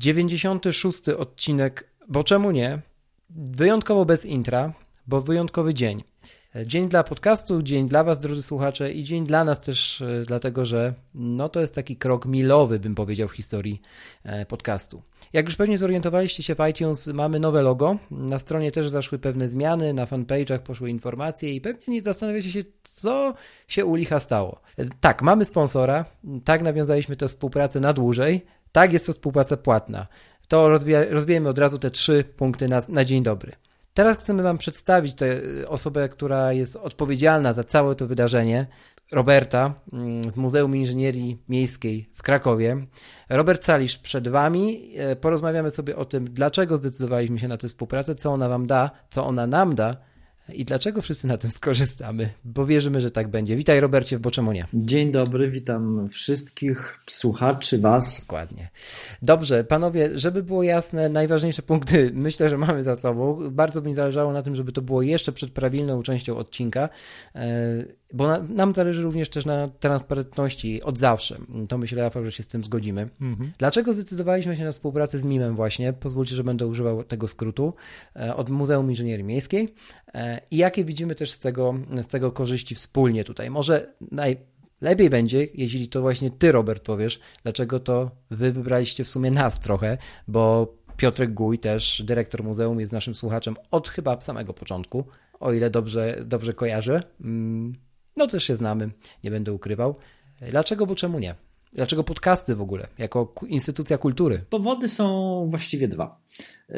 96 odcinek, bo czemu nie? Wyjątkowo bez intra, bo wyjątkowy dzień. Dzień dla podcastu, dzień dla Was, drodzy słuchacze, i dzień dla nas też, e, dlatego że no, to jest taki krok milowy, bym powiedział, w historii e, podcastu. Jak już pewnie zorientowaliście się w iTunes, mamy nowe logo. Na stronie też zaszły pewne zmiany, na fanpage'ach poszły informacje i pewnie nie zastanawiacie się, co się u licha stało. E, tak, mamy sponsora, tak nawiązaliśmy tę współpracę na dłużej, tak jest to współpraca płatna. To rozwijamy od razu te trzy punkty na, na dzień dobry. Teraz chcemy Wam przedstawić tę osobę, która jest odpowiedzialna za całe to wydarzenie, Roberta mm, z Muzeum Inżynierii Miejskiej w Krakowie. Robert Salisz przed Wami. E, porozmawiamy sobie o tym, dlaczego zdecydowaliśmy się na tę współpracę, co ona Wam da, co ona nam da i dlaczego wszyscy na tym skorzystamy, bo wierzymy, że tak będzie. Witaj Robercie w Boczemonie. Dzień dobry, witam wszystkich słuchaczy, Was. Dokładnie. Dobrze, panowie, żeby było jasne, najważniejsze punkty myślę, że mamy za sobą. Bardzo mi zależało na tym, żeby to było jeszcze przed prawilną częścią odcinka. E, bo na, nam zależy również też na transparentności od zawsze. To myślę, Rafał, że się z tym zgodzimy. Mhm. Dlaczego zdecydowaliśmy się na współpracę z MIM-em właśnie? Pozwólcie, że będę używał tego skrótu e, od Muzeum Inżynierii Miejskiej i jakie widzimy też z tego, z tego korzyści wspólnie tutaj. Może najlepiej będzie, jeśli to właśnie ty, Robert, powiesz, dlaczego to wy wybraliście w sumie nas trochę, bo Piotrek Guj, też dyrektor muzeum, jest naszym słuchaczem od chyba samego początku, o ile dobrze, dobrze kojarzę. Mm, no też się znamy, nie będę ukrywał. Dlaczego, bo czemu nie? Dlaczego podcasty w ogóle, jako instytucja kultury? Powody są właściwie dwa. Yy,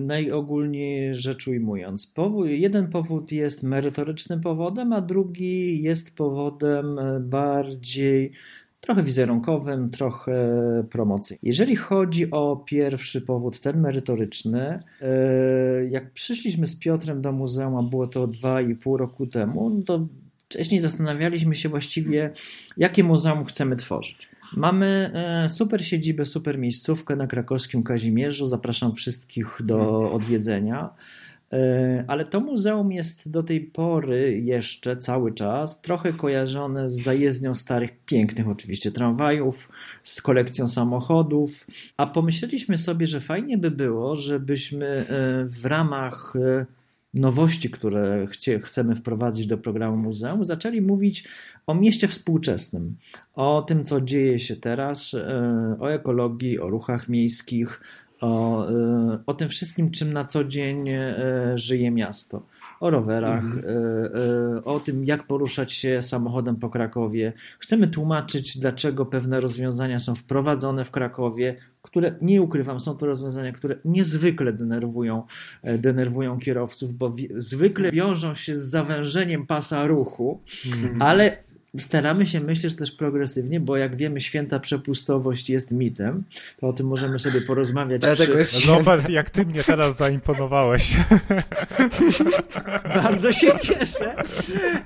najogólniej rzecz ujmując. Jeden powód jest merytorycznym powodem, a drugi jest powodem bardziej trochę wizerunkowym, trochę promocyjnym. Jeżeli chodzi o pierwszy powód, ten merytoryczny, yy, jak przyszliśmy z Piotrem do muzeum, a było to 2,5 roku temu, no to wcześniej zastanawialiśmy się właściwie, jakie muzeum chcemy tworzyć. Mamy e, super siedzibę, super miejscówkę na krakowskim Kazimierzu. Zapraszam wszystkich do odwiedzenia. E, ale to muzeum jest do tej pory jeszcze cały czas trochę kojarzone z zajezdnią starych, pięknych oczywiście tramwajów, z kolekcją samochodów. A pomyśleliśmy sobie, że fajnie by było, żebyśmy e, w ramach nowości, które chcie, chcemy wprowadzić do programu muzeum, zaczęli mówić o mieście współczesnym, o tym, co dzieje się teraz, e, o ekologii, o ruchach miejskich, o, e, o tym wszystkim, czym na co dzień e, żyje miasto o rowerach, mhm. E, e, o tym, jak poruszać się samochodem po Krakowie. Chcemy tłumaczyć, dlaczego pewne rozwiązania są wprowadzone w Krakowie, które nie ukrywam, są to rozwiązania, które niezwykle denerwują, e, denerwują kierowców, bo zwykle wiążą się z zawężeniem pasa ruchu, mhm. ale staramy się myśleć też progresywnie, bo jak wiemy, święta przepustowość jest mitem, to o tym możemy sobie porozmawiać. Dlatego przy... jest Robert, jak ty mnie teraz zaimponowałeś. Bardzo się cieszę,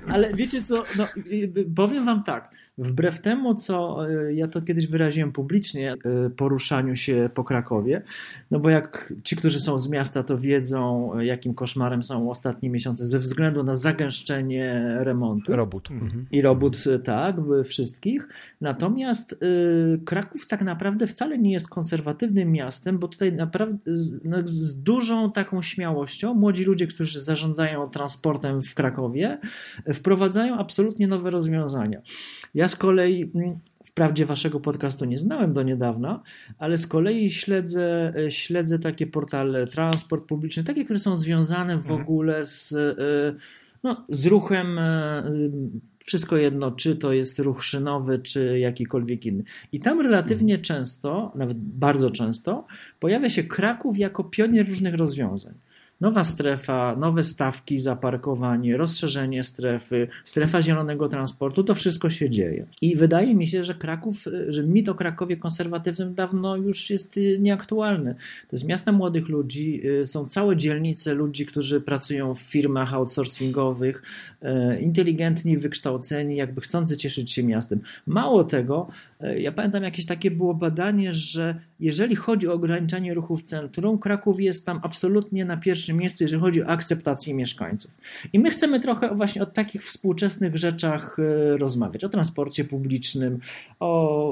ale wiecie co, no, powiem wam tak, Wbrew temu, co e, ja to kiedyś wyraziłem publicznie, e, poruszaniu się po Krakowie, no bo jak ci, którzy są z miasta, to wiedzą, e, jakim koszmarem są ostatnie miesiące ze względu na zagęszczenie remontu. Robót. Mhm. I robót, tak, wszystkich. Natomiast Kraków tak naprawdę wcale nie jest konserwatywnym miastem, bo tutaj naprawdę z, no, z dużą taką śmiałością młodzi ludzie, którzy zarządzają transportem w Krakowie, wprowadzają absolutnie nowe rozwiązania. Ja z kolei mm, Wprawdzie waszego podcastu nie znałem do niedawna, ale z kolei śledzę, e, śledzę takie portale transport publiczny, takie, które są związane w mhm. ogóle z, e, no, z ruchem. E, wszystko jedno, czy to jest ruch szynowy, czy jakikolwiek inny. I tam relatywnie mhm. często, nawet bardzo często, pojawia się Kraków jako pionier różnych rozwiązań nowa strefa, nowe stawki za parkowanie, rozszerzenie strefy, strefa zielonego transportu, to wszystko się dzieje. I wydaje mi się, że Kraków, że mit o Krakowie konserwatywnym dawno już jest y, nieaktualny. To jest miasto młodych ludzi, y, są całe dzielnice ludzi, którzy pracują w firmach outsourcingowych, y, inteligentni, wykształceni, jakby chcący cieszyć się miastem. Mało tego, ja pamiętam jakieś takie było badanie, że jeżeli chodzi o ograniczanie ruchu w centrum, Kraków jest tam absolutnie na pierwszym miejscu, jeżeli chodzi o akceptację mieszkańców. I my chcemy trochę właśnie o takich współczesnych rzeczach e, rozmawiać, o transporcie publicznym, o,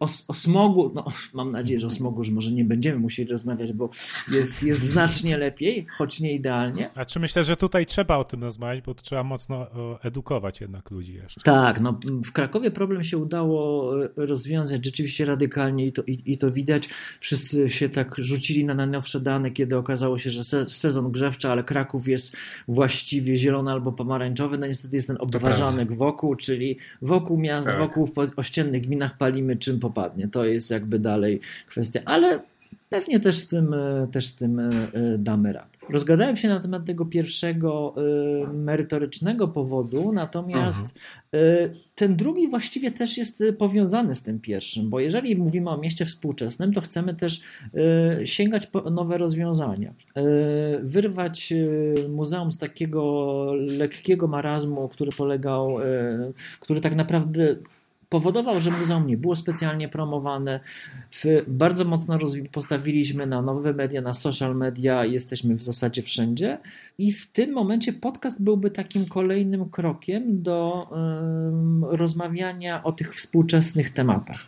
o, o smogu. No, mam nadzieję, że o smogu już może nie będziemy musieli rozmawiać, bo jest, jest znacznie lepiej, choć nie idealnie. A czy myślę, że tutaj trzeba o tym rozmawiać, bo trzeba mocno edukować jednak ludzi jeszcze. Tak, no w Krakowie problem się udało e, rozwiązać rzeczywiście radykalnie i to, i, i to widać. Wszyscy się tak rzucili na najnowsze dane, kiedy okazało się, że se, sezon grzewczy, ale Kraków jest właściwie zielony albo pomarańczowy. No niestety jest ten obważanek wokół, czyli wokół miast, tak. wokół w ościennych gminach palimy czym popadnie. To jest jakby dalej kwestia, ale pewnie też z tym, e, też z tym e, damy radę. Rozgadałem się na temat tego pierwszego y, merytorycznego powodu, natomiast y, ten drugi właściwie też jest y, powiązany z tym pierwszym, bo jeżeli mówimy o mieście współczesnym, to chcemy też y, sięgać po nowe rozwiązania. Y, wyrwać y, muzeum z takiego lekkiego marazmu, który polegał, który tak naprawdę powodował, że muzeum nie było specjalnie promowane. Bardzo mocno postawiliśmy na nowe media, na social media, jesteśmy w zasadzie wszędzie. I w tym momencie podcast byłby takim kolejnym krokiem do rozmawiania o tych współczesnych tematach.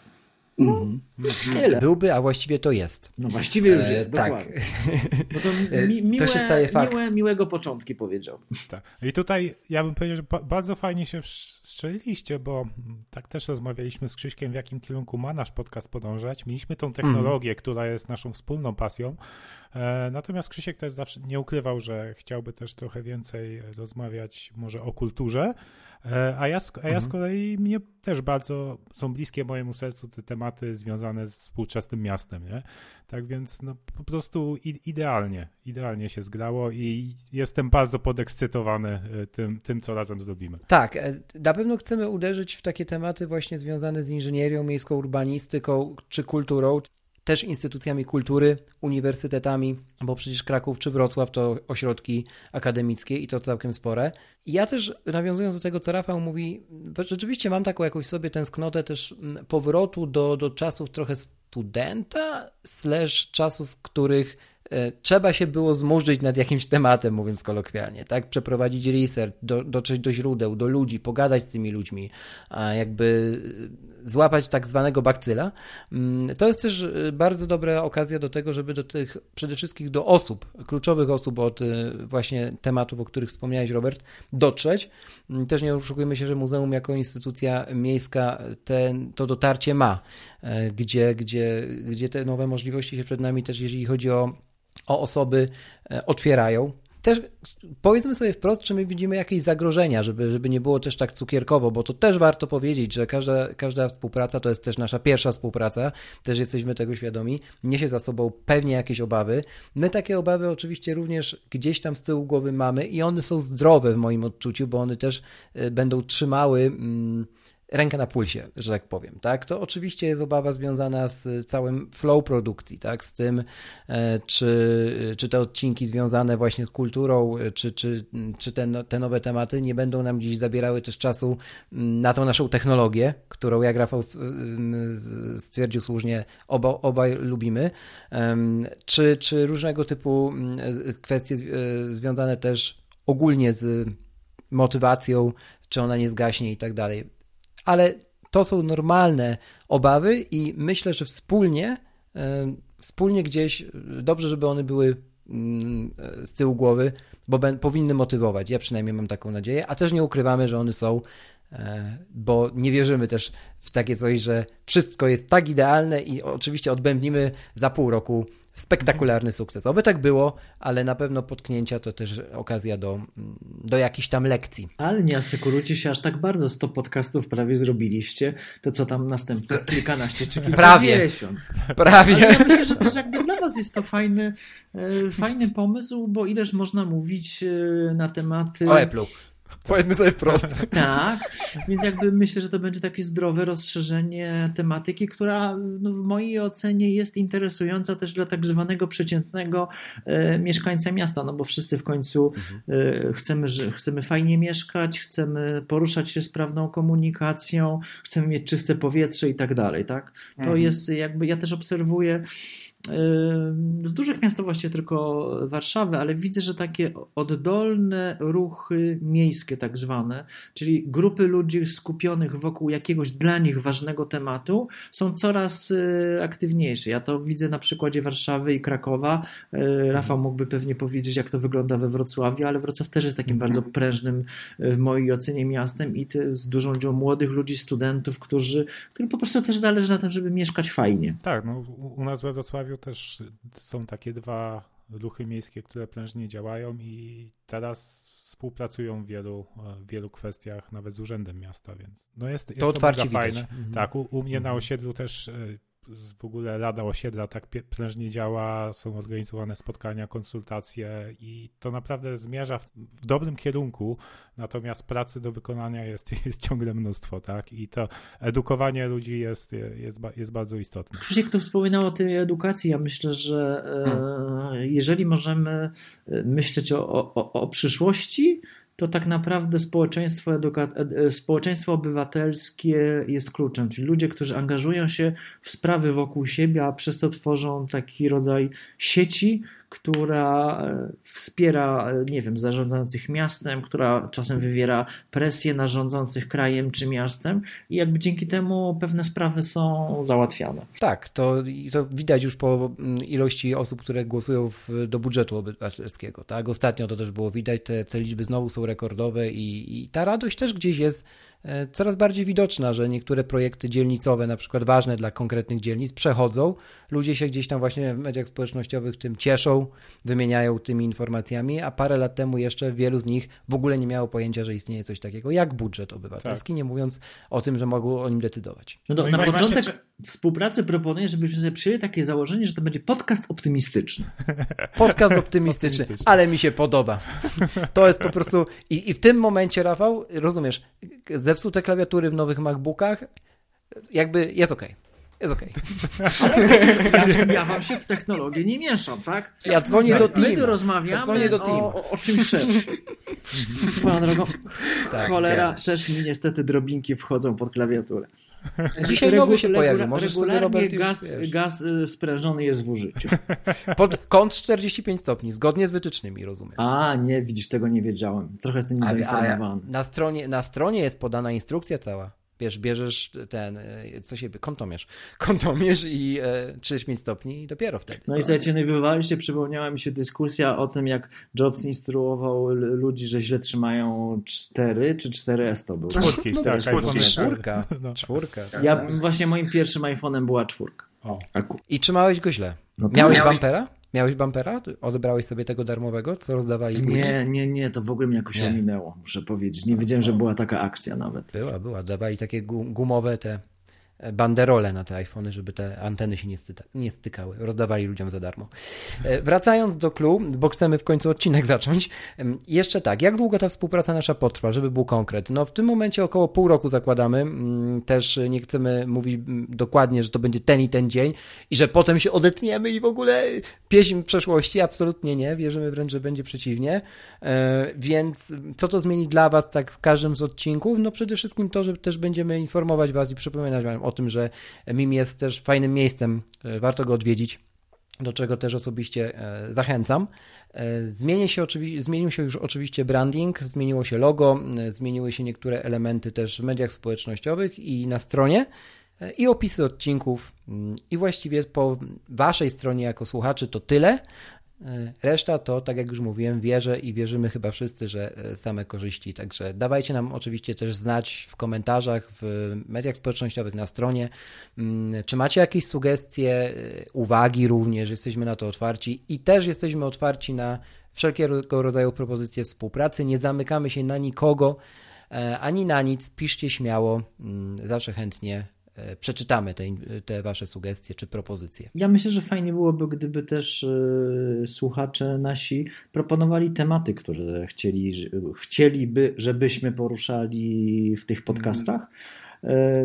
No, mm -hmm. Tyle. Byłby, a właściwie to jest. No właściwie już jest, e, tak. Bo to, e, mi, miłe, to się staje fakt. Miłe, miłego początki powiedział. Tak. I tutaj ja bym powiedział, że bardzo fajnie się strzeliliście, bo tak też rozmawialiśmy z Krzyśkiem, w jakim kierunku ma nasz podcast podążać. Mieliśmy tą technologię, mm. która jest naszą wspólną pasją. E, natomiast Krzysiek też zawsze nie ukrywał, że chciałby też trochę więcej rozmawiać może o kulturze. E, a ja, a ja z mhm. kolei mnie też bardzo są bliskie mojemu sercu te tematy związane z współczesnym miastem, nie? Tak więc no, po prostu idealnie, idealnie się zgrało i jestem bardzo podekscytowany e, tym, tym, co razem zrobimy. Tak, e, na pewno chcemy uderzyć w takie tematy właśnie związane z inżynierią, miejską urbanistyką czy kulturą też instytucjami kultury, uniwersytetami, bo przecież Kraków czy Wrocław to ośrodki akademickie i to całkiem spore. I ja też nawiązując do tego, co Rafał mówi, rzeczywiście mam taką jakąś sobie tęsknotę też mm, powrotu do, do czasów trochę studenta, slash czasów, których trzeba się było zmurzyć nad jakimś tematem, mówiąc kolokwialnie, tak? Przeprowadzić research, do, dotrzeć do źródeł, do ludzi, pogadać z tymi ludźmi, a jakby złapać tak zwanego bakcyla. Mm, to jest też e, bardzo dobra okazja do tego, żeby do tych, przede wszystkim do osób, kluczowych osób od e, właśnie tematów, o których wspomniałeś, Robert, dotrzeć. Mm, też nie oszukujmy się, że muzeum jako instytucja miejska ten, to dotarcie ma, gdzie, gdzie, gdzie te nowe możliwości się przed nami też, jeżeli chodzi o o osoby e, otwierają. Też powiedzmy sobie wprost, czy my widzimy jakieś zagrożenia, żeby, żeby nie było też tak cukierkowo, bo to też warto powiedzieć, że każda, każda współpraca to jest też nasza pierwsza współpraca, też jesteśmy tego świadomi, niesie za sobą pewnie jakieś obawy. My takie obawy oczywiście również gdzieś tam z tyłu głowy mamy i one są zdrowe w moim odczuciu, bo one też e, będą trzymały. Mm, rękę na pulsie, że tak powiem, tak? To oczywiście jest obawa związana z całym flow produkcji, tak? Z tym, e, czy, czy te odcinki związane właśnie z kulturą, czy, czy, czy te, no, te nowe tematy nie będą nam gdzieś zabierały też czasu mm, na tą naszą technologię, którą jak Rafał stwierdził słusznie, oba, obaj lubimy, czy, czy różnego typu mm, kwestie e, związane też ogólnie z motywacją, czy ona nie zgaśnie i tak dalej ale to są normalne obawy i myślę, że wspólnie, e, wspólnie gdzieś e, dobrze, żeby one były mm, z tyłu głowy, bo powinny motywować. Ja przynajmniej mam taką nadzieję, a też nie ukrywamy, że one są, e, bo nie wierzymy też w takie coś, że wszystko jest tak idealne i oczywiście odbębnimy za pół roku spektakularny sukces. Oby tak było, ale na pewno potknięcia to też okazja do, do jakichś tam lekcji. Ale nie asekurujcie się aż tak bardzo, 100 podcastów prawie zrobiliście, to co tam następne kilkanaście czy kilkadziesiąt. Prawie. Prawie. Ale ja myślę, że też jakby dla was jest to fajny, e, fajny pomysł, bo ileż można mówić e, na tematy... O Apple'u Powiedzmy sobie wprost. Tak, więc jakby myślę, że to będzie takie zdrowe rozszerzenie tematyki, która no, w mojej ocenie jest interesująca też dla tak zwanego przeciętnego e, mieszkańca miasta, no bo wszyscy w końcu e, chcemy, że, chcemy fajnie mieszkać, chcemy poruszać się sprawną komunikacją, chcemy mieć czyste powietrze i tak dalej, tak? To Mhm. jest jakby, ja też obserwuję z dużych miast to właściwie tylko Warszawy, ale widzę, że takie oddolne ruchy miejskie, tak zwane, czyli grupy ludzi skupionych wokół jakiegoś dla nich ważnego tematu, są coraz e, aktywniejsze. Ja to widzę na przykładzie Warszawy i Krakowa. E, Rafał mógłby pewnie powiedzieć, jak to wygląda we Wrocławiu, ale Wrocław też jest takim bardzo prężnym, e, w mojej ocenie, miastem i z dużą liczbą młodych ludzi, studentów, którzy, którym po prostu też zależy na tym, żeby mieszkać fajnie. Tak, no u nas we Wrocławiu też są takie dwa ruchy miejskie, które prężnie działają i teraz współpracują w wielu, w wielu kwestiach, nawet z Urzędem Miasta, więc no jest, jest To otwarcie fajne. Mhm. Tak, u, u mnie na osiedlu też z- w ogóle Rada Osiedla tak prężnie działa, są organizowane spotkania, konsultacje i to naprawdę zmierza w, w dobrym kierunku, natomiast pracy do wykonania jest, jest ciągle mnóstwo, tak? I to edukowanie ludzi jest, jest, jest bardzo istotne. Krzysiek tu wspominał o tej edukacji. Ja myślę, że e, jeżeli możemy e, myśleć o, o, o przyszłości, to tak naprawdę społeczeństwo, ed- społeczeństwo obywatelskie jest kluczem. Czyli ludzie, którzy angażują się w sprawy wokół siebie, a przez to tworzą taki rodzaj sieci, która e, wspiera, e, nie wiem, zarządzających miastem, która czasem wywiera presję na rządzących krajem czy miastem i jakby dzięki temu pewne sprawy są załatwiane. Tak, to, to widać już po mm, ilości osób, które głosują w, do budżetu obywatelskiego. Tak? Ostatnio to też było widać, te, te liczby znowu są rekordowe i, i ta radość też gdzieś jest coraz bardziej widoczna, że niektóre projekty dzielnicowe, na przykład ważne dla konkretnych dzielnic, przechodzą. Ludzie się gdzieś tam właśnie w mediach społecznościowych tym cieszą, wymieniają tymi informacjami, a parę lat temu jeszcze wielu z nich w ogóle nie miało pojęcia, że istnieje coś takiego jak budżet obywatelski, nie mówiąc o tym, że mogą o nim decydować. No, do, No na właśnie- początek współpracy proponuję, żebyśmy sobie przyjęli takie założenie, że to będzie podcast optymistyczny. Podcast optymistyczny, Optymistyczny. ale mi się podoba. To jest po prostu. I, I w tym momencie, Rafał, rozumiesz, zepsute klawiatury w nowych MacBookach, jakby jest ok. Jest ok. Ja, ja wam się w technologię nie mieszam, tak? Ja dzwonię do My tu rozmawiamy Ja dzwonię do o, o, o czymś szerszym. Swoją drogą, Tak, cholera, też mi niestety drobinki wchodzą pod klawiaturę. Dzisiaj Regu- nowy się regula- pojawił. Sobie, regularnie Robert, gaz, gaz y, sprężony jest w użyciu. Pod kąt 45 stopni, zgodnie z wytycznymi, rozumiem. A, nie, widzisz, tego nie wiedziałem. Trochę jestem A, a niedoinformowany. na, stronie, na stronie jest podana instrukcja cała. Wiesz, bierzesz ten, e, co się, kątomierz, kątomierz i e, 35 stopni i dopiero wtedy. No i słuchajcie, no i wywaliście, przypomniała mi się dyskusja o tym, jak Jobs instruował ludzi, że źle trzymają 4 czy 4S to był. Czwórki, No, tak, czwórki. iPhone Czwórka, No. czwórka. Ja właśnie moim pierwszym iPhone'em była czwórka. O. I trzymałeś go źle. No Miałeś miałeś- bumpera? Miałeś bumpera? Odebrałeś sobie tego darmowego, co rozdawali później? Nie, nie, nie, to w ogóle mnie jakoś Nie. ominęło, muszę powiedzieć. Nie wiedziałem, że była taka akcja nawet. Była, była. Dawali takie gu- gumowe te banderole na te iPhony, żeby te anteny się nie, styta, nie stykały. Rozdawali ludziom za darmo. E, Wracając do Clue, bo chcemy w końcu odcinek zacząć. Jeszcze tak, jak długo ta współpraca nasza potrwa, żeby był konkret? No w tym momencie około pół roku zakładamy. Też nie chcemy mówić dokładnie, że to będzie ten i ten dzień i że potem się odetniemy i w ogóle pieśń przeszłości. Absolutnie nie. Wierzymy wręcz, że będzie przeciwnie. E, Więc co to zmieni dla Was tak w każdym z odcinków? No przede wszystkim to, że też będziemy informować Was i przypominać Wam o tym, że MIM jest też fajnym miejscem, e, warto go odwiedzić, do czego też osobiście e, zachęcam. E, Zmieni się zmienił się już oczywiście branding, zmieniło się logo, zmieniły się niektóre elementy też w mediach społecznościowych i na stronie i opisy odcinków mm, i właściwie po Waszej stronie jako słuchaczy to tyle. E, Reszta to, tak jak już mówiłem, wierzę i wierzymy chyba wszyscy, że e, same korzyści. Także dawajcie nam oczywiście też znać w komentarzach, w mediach społecznościowych, na stronie, mm, czy macie jakieś sugestie, e, uwagi również, jesteśmy na to otwarci i też jesteśmy otwarci na wszelkiego rodzaju propozycje współpracy. Nie zamykamy się na nikogo ani na nic. Piszcie śmiało, mm, zawsze chętnie przeczytamy te, te wasze sugestie czy propozycje. Ja myślę, że fajnie byłoby, gdyby też e, słuchacze nasi proponowali tematy, które chcieli, chcieliby, żebyśmy poruszali w tych podcastach.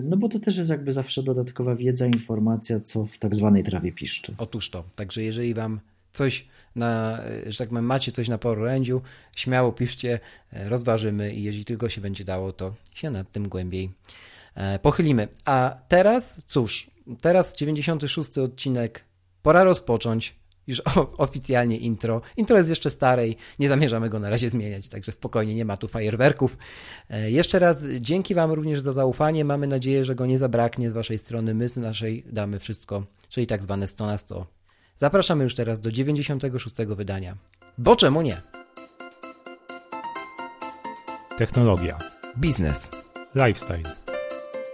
No bo to też jest jakby zawsze dodatkowa wiedza, informacja, co w tak zwanej trawie piszczy. Otóż to. Także jeżeli wam coś na, że tak powiem, macie coś na porędziu, śmiało piszcie, rozważymy i jeśli tylko się będzie dało, to się nad tym głębiej e, pochylimy. A teraz, cóż, teraz 96 odcinek, pora rozpocząć już oficjalnie intro. Intro jest jeszcze stare i nie zamierzamy go na razie zmieniać, także spokojnie, nie ma tu fajerwerków. E, jeszcze raz dzięki Wam również za zaufanie. Mamy nadzieję, że go nie zabraknie z Waszej strony. My z naszej damy wszystko, czyli tak zwane 100 na 100. Zapraszamy już teraz do 96 wydania. Bo czemu nie? Technologia. Biznes. Lifestyle.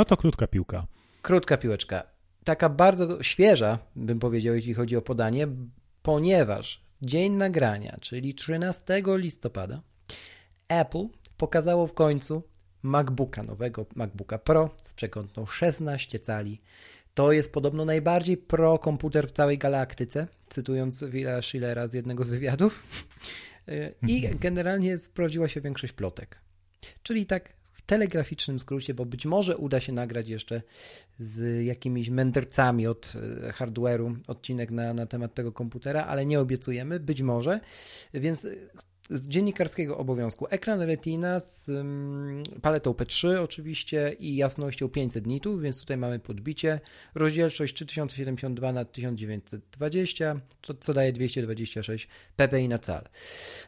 No to krótka piłka. Krótka piłeczka. Taka bardzo świeża, bym powiedział, jeśli chodzi o podanie, ponieważ dzień nagrania, czyli 13 listopada, Apple pokazało w końcu MacBooka, nowego MacBooka Pro z przekątną 16 cali. To jest podobno najbardziej pro komputer w całej galaktyce, cytując Willa Schillera z jednego z wywiadów. I generalnie sprawdziła się większość plotek. Czyli tak telegraficznym skrócie, bo być może uda się nagrać jeszcze z jakimiś mędrcami od e, hardware'u odcinek na, na temat tego komputera, ale nie obiecujemy, być może. Więc z dziennikarskiego obowiązku. Ekran Retina z um, paletą P3 oczywiście i jasnością 500 nitów, więc tutaj mamy podbicie. Rozdzielczość 3072 na 1920, to, co daje 226 ppi na cal.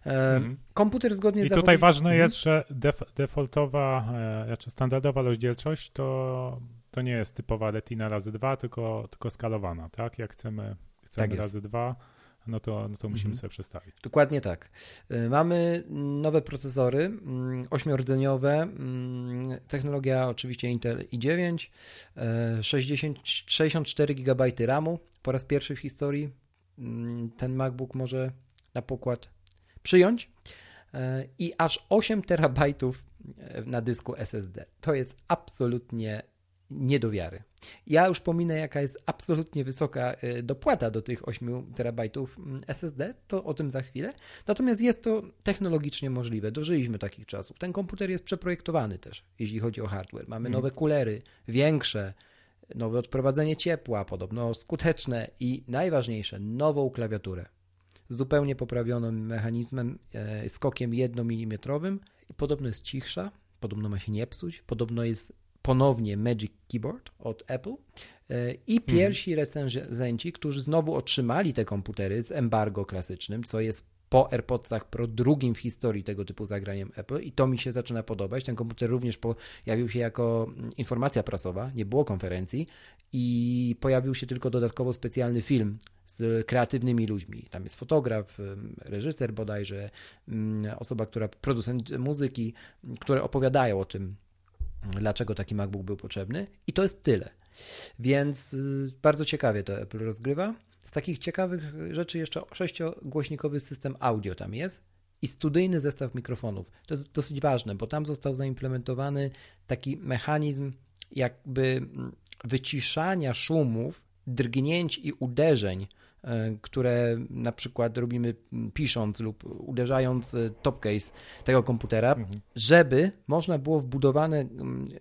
mhm. Komputer zgodnie I z I tutaj ważne mhm. jest, że def defaultowa, e, znaczy standardowa rozdzielczość to, to nie jest typowa Retina razy 2, tylko, tylko skalowana, tak? Jak chcemy, chcemy tak razy 2 no to, no to musimy mhm. sobie przestawić. Dokładnie tak. Y, mamy nowe procesory, mm, ośmiordzeniowe, mm, technologia oczywiście Intel i9, 60, 64 GB RAMu. Po raz pierwszy w historii mm, ten MacBook może na pokład przyjąć y, i aż 8 terabajtów y, na dysku SSD. To jest absolutnie nie do wiary. Ja już pominę, jaka jest absolutnie wysoka y, dopłata do tych 8 terabajtów mm, SSD, to o tym za chwilę. Natomiast jest to technologicznie możliwe. Dożyliśmy takich czasów. Ten komputer jest przeprojektowany też, jeśli chodzi o hardware. Mamy mhm. nowe kulery, większe, nowe odprowadzenie ciepła, podobno skuteczne i najważniejsze, nową klawiaturę. Z zupełnie poprawionym mechanizmem, e, skokiem 1 mm. Podobno jest cichsza, podobno ma się nie psuć, podobno jest ponownie Magic Keyboard od Apple e, i mhm. pierwsi recenzenci, którzy znowu otrzymali te komputery z embargo klasycznym, co jest po AirPodsach Pro drugim w historii tego typu zagraniem Apple i to mi się zaczyna podobać. Ten komputer również pojawił się jako mm, informacja prasowa, nie było konferencji i pojawił się tylko dodatkowo specjalny film z kreatywnymi ludźmi. Tam jest fotograf, reżyser bodajże, mm, osoba, która producent muzyki, które opowiadają o tym, dlaczego taki MacBook był potrzebny i to jest tyle. Więc y, bardzo ciekawie to Apple rozgrywa. Z takich ciekawych rzeczy jeszcze sześciogłośnikowy system audio tam jest i studyjny zestaw mikrofonów. To jest dosyć ważne, bo tam został zaimplementowany taki mechanizm jakby mm, wyciszania szumów, drgnięć i uderzeń które na przykład robimy pisząc lub uderzając e, topcase tego komputera, mhm. żeby można było wbudowane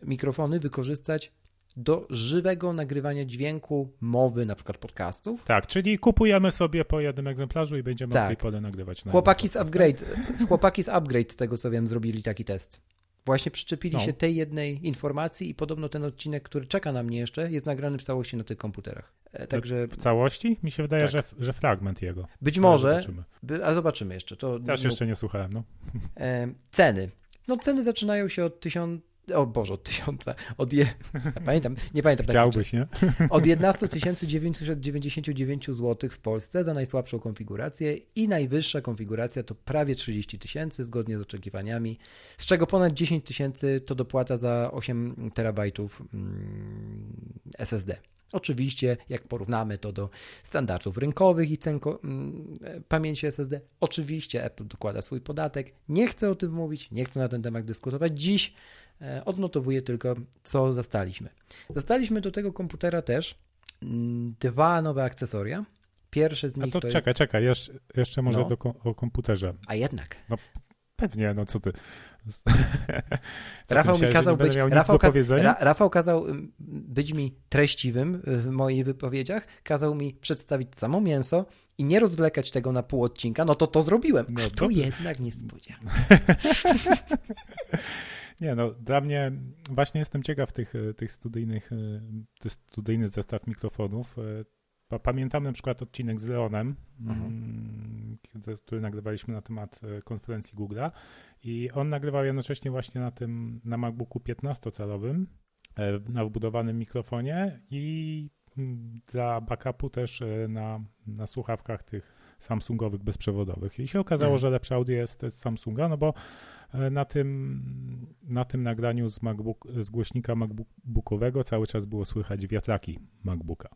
mikrofony wykorzystać do żywego nagrywania dźwięku, mowy, na przykład podcastów. Tak, czyli kupujemy sobie po jednym egzemplarzu i będziemy tak. mogli potem nagrywać. Na chłopaki z, upgrade, chłopaki z Upgrade, z tego co wiem, zrobili taki test. Właśnie przyczepili no. się tej jednej informacji i podobno ten odcinek, który czeka na mnie jeszcze, jest nagrany w całości na tych komputerach. E, także... W całości? Mi się wydaje, tak. że, że fragment jego. Być może, zobaczymy. a zobaczymy jeszcze. To, Też jeszcze nie słuchałem. No. E, ceny. No ceny zaczynają się od 1000 o Boże, od tysiąca, od je... pamiętam, nie pamiętam. Chciałbyś, nie? Od 11 999 zł w Polsce za najsłabszą konfigurację i najwyższa konfiguracja to prawie 30 tysięcy zgodnie z oczekiwaniami, z czego ponad 10 tysięcy to dopłata za 8 terabajtów mm, SSD. Oczywiście, jak porównamy to do standardów rynkowych i cen mm, pamięci SSD, oczywiście Apple dokłada swój podatek. Nie chcę o tym mówić, nie chcę na ten temat dyskutować. Dziś odnotowuję tylko, co zastaliśmy. Zastaliśmy do tego komputera też mm, dwa nowe akcesoria. Pierwszy z nich A to, to czekaj, jest... czekaj, jeszcze, jeszcze może no. do, o komputerze. A jednak. No, pewnie, no co ty. Rafał mi kazał być. Rafał, ka Ra Rafał kazał być mi treściwym w moich wypowiedziach, kazał mi przedstawić samo mięso i nie rozwlekać tego na pół odcinka. No to to zrobiłem. No, A tu jednak niespodzianka. Nie, no dla mnie właśnie jestem ciekaw tych, tych studyjnych, tych studyjnych zestaw mikrofonów. Pamiętam na przykład odcinek z Leonem, mhm. Mm, który nagrywaliśmy na temat e, konferencji Google'a i on nagrywał jednocześnie właśnie na tym, na MacBooku 15-calowym, e, na wbudowanym mikrofonie i mm, dla backupu też e, na, na słuchawkach tych Samsungowych bezprzewodowych. I się okazało, mhm. że lepsze audio jest z Samsunga, no bo na tym, na tym nagraniu z, MacBook, z głośnika MacBookowego cały czas było słychać wiatraki MacBooka.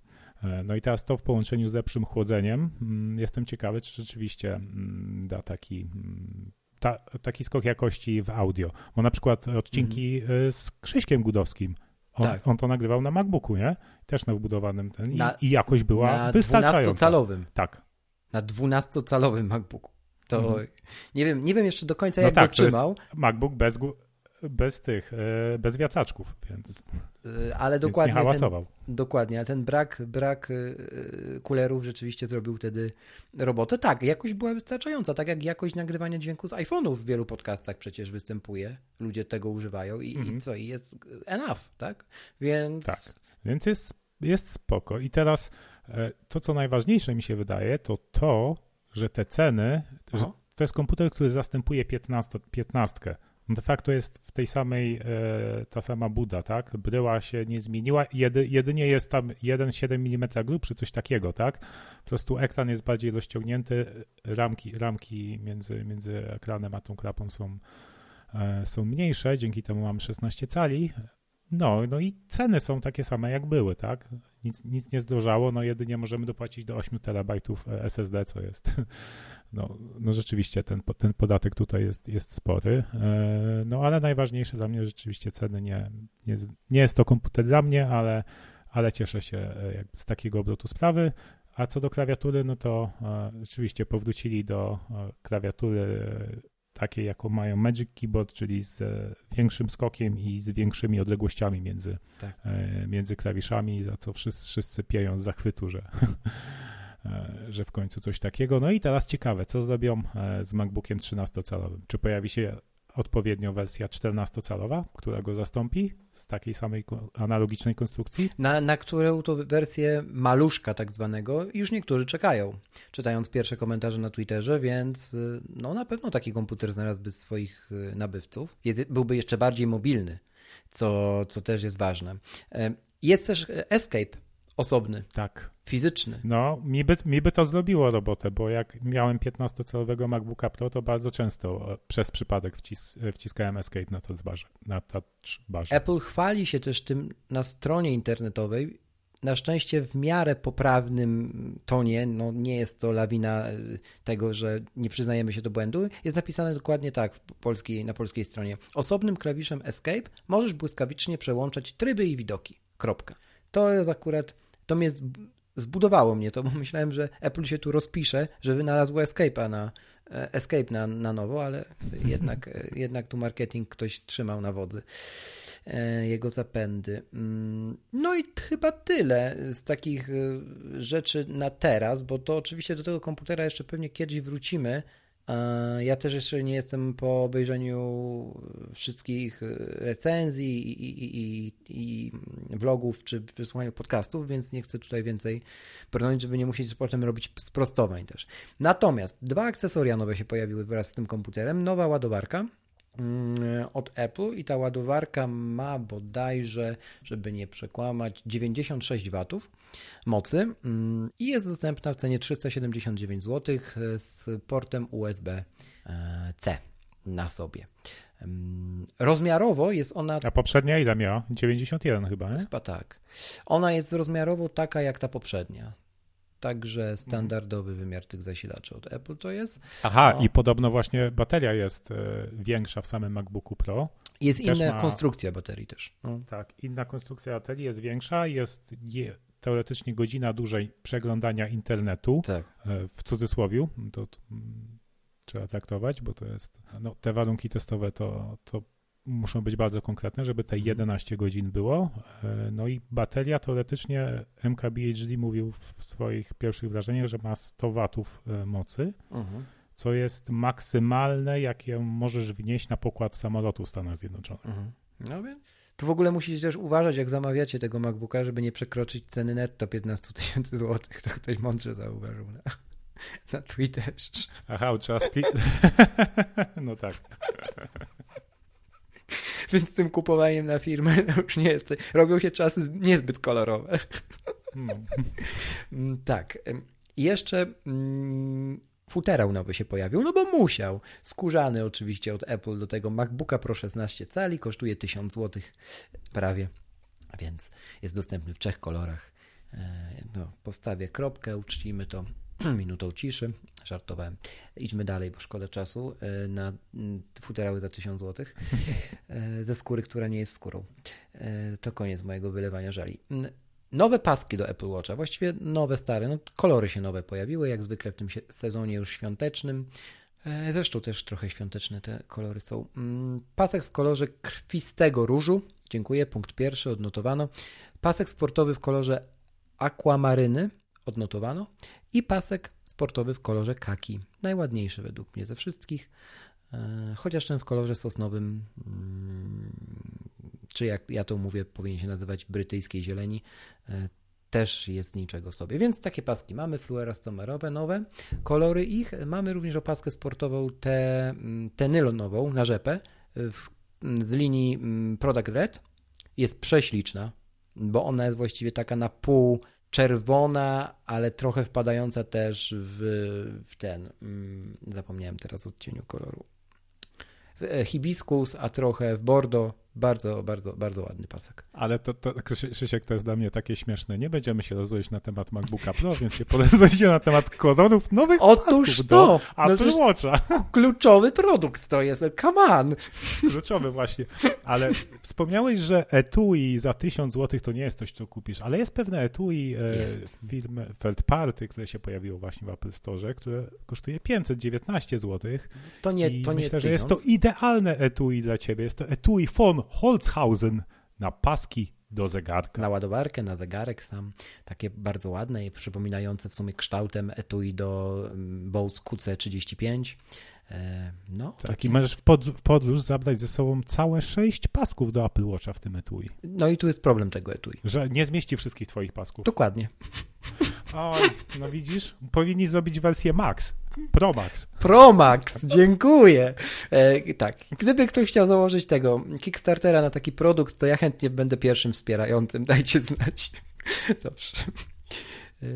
E, no i teraz to w połączeniu z lepszym chłodzeniem, mm, jestem ciekawy, czy rzeczywiście mm, da taki, mm, ta, taki skok jakości w audio. Bo na przykład odcinki mm. z Krzyśkiem Gudowskim, on, tak. on, to nagrywał na MacBooku, nie? Też na wbudowanym ten. I, na, i jakość była na wystarczająca. Na 12-calowym. Tak. Na 12-calowym MacBooku. To mhm. nie, wiem, nie wiem jeszcze do końca, no jak tak, go trzymał. MacBook bez, bez tych, e, bez wiatraczków, więc. E, ale dokładnie. Więc nie hałasował. Ten, dokładnie, ale ten brak, brak e, kulerów rzeczywiście zrobił wtedy robotę. Tak, jakość była wystarczająca, tak jak jakość nagrywania dźwięku z iPhone'ów w wielu podcastach przecież występuje. Ludzie tego używają i, mhm. i co, i jest enough, tak? Więc. Tak, więc jest, jest spoko. I teraz to, co najważniejsze mi się wydaje, to to, że te ceny, że to jest komputer, który zastępuje 15, 15 de facto jest w tej samej, e, ta sama buda, tak? Bryła się nie zmieniła, jedy, jedynie jest tam 1,7 mm grubszy, coś takiego, tak? Po prostu ekran jest bardziej rozciągnięty, ramki, ramki między, między ekranem a tą klapą są, e, są mniejsze, dzięki temu mam 16 cali, no, no i ceny są takie same, jak były, tak? Nic, nic nie zdrożało, no jedynie możemy dopłacić do 8 terabajtów e, SSD, co jest, no, no rzeczywiście ten, ten podatek tutaj jest, jest spory, e, no ale najważniejsze dla mnie rzeczywiście ceny, nie, nie, nie jest to komputer dla mnie, ale, ale cieszę się e, z takiego obrotu sprawy, a co do klawiatury, no to rzeczywiście powrócili do klawiatury takie, jaką mają Magic Keyboard, czyli z e, większym skokiem i z większymi odległościami między, tak. E, między klawiszami, za co wszyscy, wszyscy pieją z zachwytu, że, e, że w końcu coś takiego. No i teraz ciekawe, co zrobią z MacBookiem 13-calowym? Czy pojawi się odpowiednio wersja 14-calowa, która go zastąpi z takiej samej analogicznej konstrukcji. Na, na którą to wersję maluszka tak zwanego już niektórzy czekają, czytając pierwsze komentarze na Twitterze, więc y, no na pewno taki komputer znalazłby swoich y, nabywców. Jest, byłby jeszcze bardziej mobilny, co, co też jest ważne. E, jest też Escape, osobny. Tak. Fizyczny. No, mi by, mi by to zrobiło robotę, bo jak miałem 15-calowego MacBooka Pro, to bardzo często e, przez przypadek wcis, e, wciskałem Escape na touch barze, na touch barze. Apple chwali się też tym na stronie internetowej, na szczęście w miarę poprawnym tonie, no nie jest to lawina e, tego, że nie przyznajemy się do błędu, jest napisane dokładnie tak polskiej, na polskiej stronie. Osobnym klawiszem Escape możesz błyskawicznie przełączać tryby i widoki. Kropka. To jest akurat to mnie zbudowało mnie to, bo myślałem, że Apple się tu rozpisze, że wynalazło Escape'a na, e, Escape na, na nowo, ale jednak, e, jednak tu marketing ktoś trzymał na wodzy e, jego zapędy. Mm, no i chyba tyle z takich rzeczy na teraz, bo to oczywiście do tego komputera jeszcze pewnie kiedyś wrócimy. Ja też jeszcze nie jestem po obejrzeniu wszystkich recenzji i, i, i, i vlogów czy wysłuchaniu podcastów, więc nie chcę tutaj więcej bronić, żeby nie musieć potem robić sprostowań też. Natomiast dwa akcesoria nowe się pojawiły wraz z tym komputerem. Nowa ładowarka od Apple i ta ładowarka ma bodajże, żeby nie przekłamać, 96 W mocy mm, i jest dostępna w cenie 379 zł z portem USB-C na sobie. Mm, rozmiarowo jest ona. A poprzednia ile miała? 91 chyba, nie? Chyba tak. Ona jest rozmiarowo taka jak ta poprzednia także standardowy wymiar tych zasilaczy od Apple to jest. Aha, no. i podobno właśnie bateria jest e, większa w samym MacBooku Pro. Jest też inna ma... konstrukcja baterii też. No. Tak, inna konstrukcja baterii jest większa, jest je, teoretycznie godzina dłużej przeglądania internetu, tak. E, w cudzysłowie, to, to mm, trzeba traktować, bo to jest, no, te warunki testowe to, to muszą być bardzo konkretne, żeby te 11 godzin było. E, no i bateria teoretycznie MKBHD mówił w swoich pierwszych wrażeniach, że ma 100 watów e, mocy, mhm. co jest maksymalne, jakie możesz wnieść na pokład samolotu w Stanach Zjednoczonych. Mhm. No więc tu w ogóle musicie też uważać, jak zamawiacie tego MacBooka, żeby nie przekroczyć ceny netto 15 tysięcy złotych. To ktoś mądrze zauważył na, na Twitterze. Aha, trzeba spli- No tak. Więc z tym kupowaniem na firmę już nie jest. Robią się czasy niezbyt kolorowe. Hmm. tak. Jeszcze mm, futerał nowy się pojawił, no bo musiał. Skórzany oczywiście od Apple do tego MacBooka Pro 16 cali, kosztuje 1000 zł prawie, więc jest dostępny w trzech kolorach. E, no, postawię kropkę, uczcimy to minutą ciszy. Żartowałem. Idźmy dalej, bo szkoda czasu e, na futerały za 1000 zł e, ze skóry, która nie jest skórą. E, to koniec mojego wylewania żali. Nowe paski do Apple Watcha, właściwie nowe, stare. No, kolory się nowe pojawiły, jak zwykle w tym sezonie już świątecznym. Zresztą też trochę świąteczne te kolory są. Mm, pasek w kolorze krwistego różu. Dziękuję. Punkt pierwszy odnotowano. Pasek sportowy w kolorze aquamaryny odnotowano i pasek sportowy w kolorze kaki. Najładniejszy według mnie ze wszystkich, e, chociaż ten w kolorze sosnowym, mm, czy jak ja to mówię, powinien się nazywać brytyjskiej zieleni, e, też jest niczego sobie. Więc takie paski mamy, fluorastomerowe, nowe. Kolory ich, mamy również opaskę sportową, tę te nylonową na rzepę w, z linii mm, Product Red. Jest prześliczna, bo ona jest właściwie taka na pół czerwona, ale trochę wpadająca też w, w ten, mm, zapomniałem teraz odcieniu koloru, e, hibiskus, a trochę w bordo, bardzo, bardzo, bardzo ładny pasek. Ale to, to Krzysiek, to jest dla mnie takie śmieszne. Nie będziemy się rozmawiać na temat MacBooka Pro, więc się porozmawiamy na temat kolorów nowych Otóż to! Apple no Watcha. Kluczowy produkt to jest, come on! Kluczowy właśnie. Ale wspomniałeś, że etui za 1000 zł to nie jest coś, co kupisz, ale jest pewne etui e, jest. firmy Feldparty, które się pojawiło właśnie w Apple Store, które kosztuje 519 zł. To nie, I to myślę, nie Myślę, że jest to idealne etui dla ciebie. Jest to etui von Holzhausen na paski do zegarka. Na ładowarkę, na zegarek sam. Takie bardzo ładne, przypominające w sumie kształtem etui do mm, Bose QC35. E, no, tak, takie... i możesz w, pod, w podróż zabrać ze sobą całe sześć pasków do Apple Watcha w tym etui. No i tu jest problem tego etui. Że nie zmieści wszystkich twoich pasków. Dokładnie. Oj, no widzisz, powinni zrobić wersję Max. Pro Max. Pro Max, dziękuję. E, tak, gdyby ktoś chciał założyć tego Kickstartera na taki produkt, to ja chętnie będę pierwszym wspierającym, dajcie znać. Dobrze. E,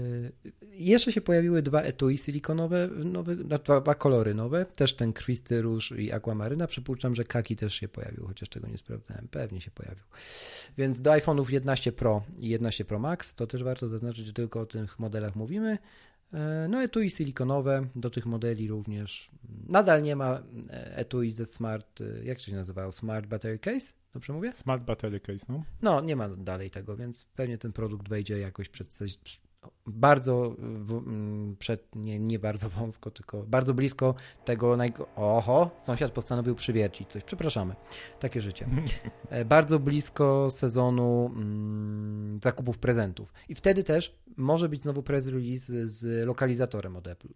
jeszcze się pojawiły dwa etui silikonowe, nowe, dwa, dwa kolory nowe, też ten krwisty róż i aquamaryna. Przypuszczam, że kaki też się pojawił, chociaż tego nie sprawdzałem. Pewnie się pojawił. Więc do iPhone'ów 11 Pro i 11 Pro Max, to też warto zaznaczyć, że tylko o tych modelach mówimy. E, no etui silikonowe do tych modeli również. Nadal nie ma e, etui ze smart, jak się nazywało, smart battery case? Dobrze mówię? Smart battery case, no. No, nie ma dalej tego, więc pewnie ten produkt wejdzie jakoś przed bardzo mm, przed, nie, nie bardzo wąsko, tylko bardzo blisko tego najgo... Oho, sąsiad postanowił przywiercić coś, przepraszamy, takie życie. E, bardzo blisko sezonu mm, zakupów prezentów. I wtedy też może być znowu press release z lokalizatorem od Apple.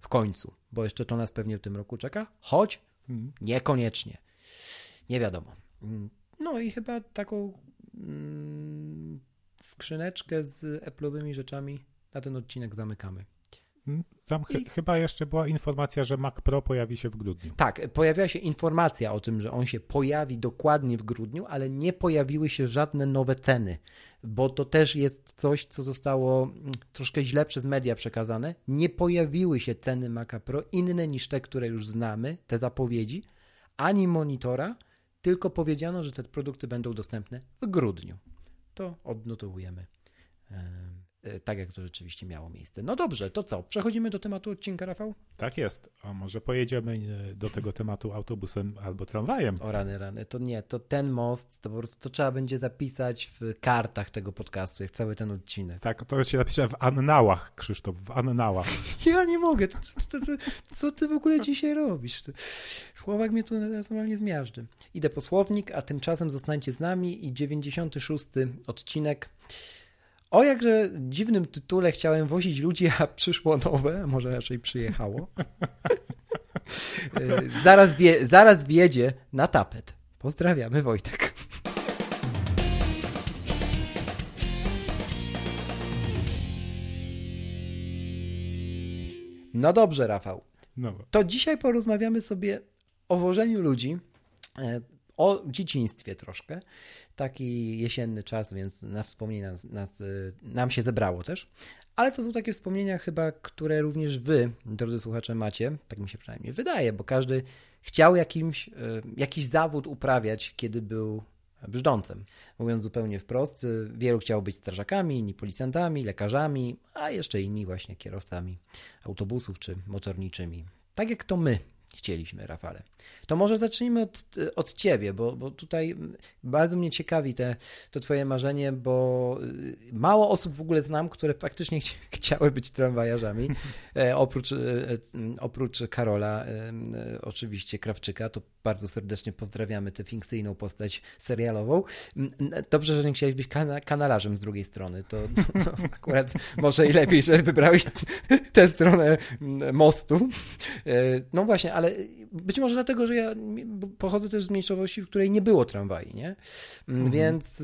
W końcu, bo jeszcze to nas pewnie w tym roku czeka, choć Mhm. niekoniecznie. Nie wiadomo. Mm, No i chyba taką mm, skrzyneczkę z Apple'owymi rzeczami na ten odcinek zamykamy. Mm, Tam chy- I- chyba jeszcze była informacja, że Mac Pro pojawi się w grudniu. Tak, pojawiła się informacja o tym, że on się pojawi dokładnie w grudniu, ale nie pojawiły się żadne nowe ceny, bo to też jest coś, co zostało mm, troszkę źle przez media przekazane. Nie pojawiły się ceny Maca Pro inne niż te, które już znamy, te zapowiedzi, ani monitora, tylko powiedziano, że te produkty będą dostępne w grudniu. To odnotowujemy. E, Tak jak to rzeczywiście miało miejsce. No dobrze, to co? Przechodzimy do tematu odcinka, Rafał? Tak jest. A może pojedziemy e, do tego tematu autobusem albo tramwajem? O rany, rany. To nie, to ten most, to po prostu to trzeba będzie zapisać w kartach tego podcastu, jak cały ten odcinek. Tak, to się napisze w annałach, Krzysztof, w annałach. Ja nie mogę. To, to, to, co ty w ogóle dzisiaj robisz? Chłopak mnie tu normalnie zmiażdży. Idę po słownik, a tymczasem zostańcie z nami i 96 odcinek. O jakże dziwnym tytule chciałem wozić ludzi, a przyszło nowe, może raczej przyjechało. Y, zaraz, wie, zaraz wjedzie na tapet. Pozdrawiamy, Wojtek. No dobrze, Rafał. No, To dzisiaj porozmawiamy sobie o wożeniu ludzi, e, o dzieciństwie troszkę. Taki jesienny czas, więc na wspomnienia nas, nas, e, nam się zebrało też. Ale to są takie wspomnienia chyba, które również wy, drodzy słuchacze, macie. Tak mi się przynajmniej wydaje, bo każdy chciał jakimś, e, jakiś zawód uprawiać, kiedy był brzdącem. Mówiąc zupełnie wprost, e, wielu chciało być strażakami, inni policjantami, lekarzami, a jeszcze inni właśnie kierowcami autobusów czy motorniczymi. Tak jak to my chcieliśmy, Rafale. To może zacznijmy od, od ciebie, bo, bo tutaj bardzo mnie ciekawi te, to twoje marzenie, bo y, mało osób w ogóle znam, które faktycznie chci- chciały być tramwajarzami. E, oprócz, e, e, oprócz Karola, oczywiście Krawczyka, to bardzo serdecznie pozdrawiamy tę fikcyjną postać serialową. Dobrze, że nie chciałeś być kana kanalarzem z drugiej strony. To, akurat może i lepiej, że wybrałeś tę stronę mostu. No właśnie, ale być może dlatego, że ja pochodzę też z miejscowości, w której nie było tramwaj, nie? Mm, Więc,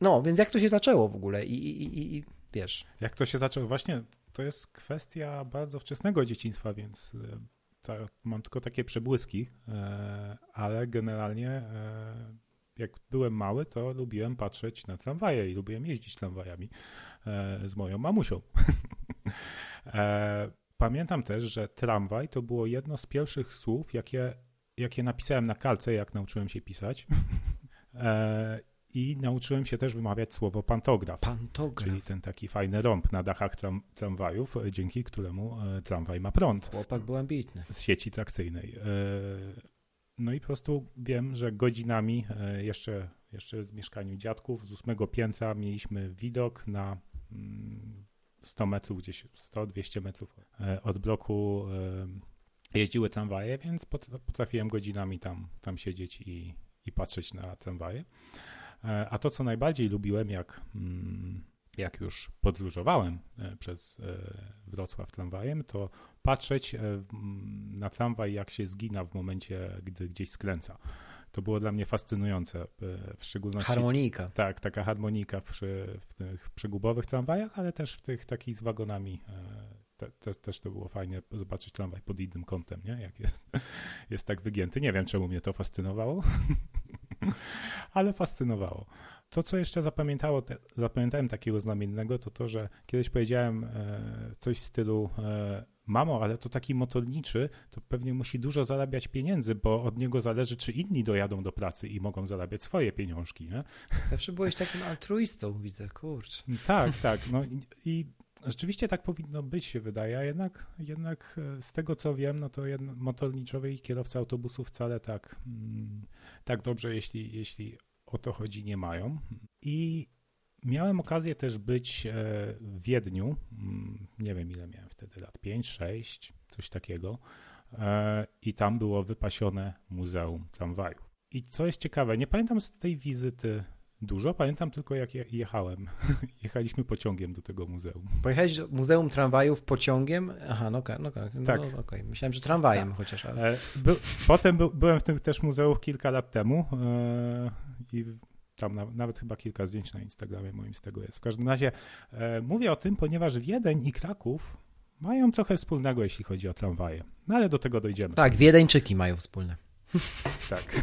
no, więc jak to się zaczęło w ogóle? I, i, i, i wiesz, Jak to się zaczęło? Właśnie to jest kwestia bardzo wczesnego dzieciństwa, więc e, ta, mam tylko takie przebłyski, e, ale generalnie e, jak byłem mały, to lubiłem patrzeć na tramwaje i lubiłem jeździć tramwajami z moją mamusią. Pamiętam też, że tramwaj to było jedno z pierwszych słów, jakie, jakie napisałem na kalce, jak nauczyłem się pisać. E, I nauczyłem się też wymawiać słowo pantograf. pantograf. Czyli ten taki fajny rąb na dachach tram, tramwajów, dzięki któremu e, tramwaj ma prąd Chłopak był ambitny. z sieci trakcyjnej. E, No i po prostu wiem, że godzinami e, jeszcze, jeszcze w mieszkaniu dziadków z ósmego piętra mieliśmy widok na mm, 100 metrów, gdzieś 100-200 metrów e, od bloku e, jeździły tramwaje, więc pot- potrafiłem godzinami tam, tam siedzieć i, i patrzeć na tramwaje. E, A to, co najbardziej lubiłem, jak, mm, jak już podróżowałem przez Wrocław tramwajem, to patrzeć na tramwaj, jak się zgina w momencie, gdy gdzieś skręca. To było dla mnie fascynujące, e, w szczególności... Harmonika. Tak, taka harmonika przy, w tych przegubowych tramwajach, ale też w tych takich z wagonami. e, Te, te, też to było fajnie zobaczyć tramwaj pod innym kątem, nie? jak jest, jest tak wygięty. Nie wiem, czemu mnie to fascynowało, ale fascynowało. To, co jeszcze zapamiętało, te, zapamiętałem takiego znamiennego, to to, że kiedyś powiedziałem e, coś w stylu mamo, ale to taki motorniczy, to pewnie musi dużo zarabiać pieniędzy, bo od niego zależy, czy inni dojadą do pracy i mogą zarabiać swoje pieniążki, nie? Zawsze byłeś takim altruistą, widzę, kurczę. Tak, tak. No i, i rzeczywiście tak powinno być, się wydaje, a jednak, jednak e, z tego co wiem, no to jedno, motorniczowie i kierowcy autobusów wcale tak, mm, tak dobrze, jeśli, jeśli o to chodzi, nie mają. I miałem okazję też być e, w Wiedniu, mm, nie wiem ile miałem wtedy lat, 5, 6, coś takiego. E, I tam było wypasione Muzeum Tramwajów. I co jest ciekawe, nie pamiętam z tej wizyty dużo. Pamiętam tylko, jak jechałem. Jechaliśmy pociągiem do tego muzeum. Pojechałeś do Muzeum Tramwajów pociągiem? Aha, no, no, no, tak. No, okay. Myślałem, że tramwajem tak. chociaż. Ale... E, by, potem by, byłem w tym też muzeum kilka lat temu e, i tam na, nawet chyba kilka zdjęć na Instagramie moim z tego jest. W każdym razie e, mówię o tym, ponieważ Wiedeń i Kraków mają trochę wspólnego, jeśli chodzi o tramwaje. No ale do tego dojdziemy. Tak, Wiedeńczyki mają wspólne. Tak.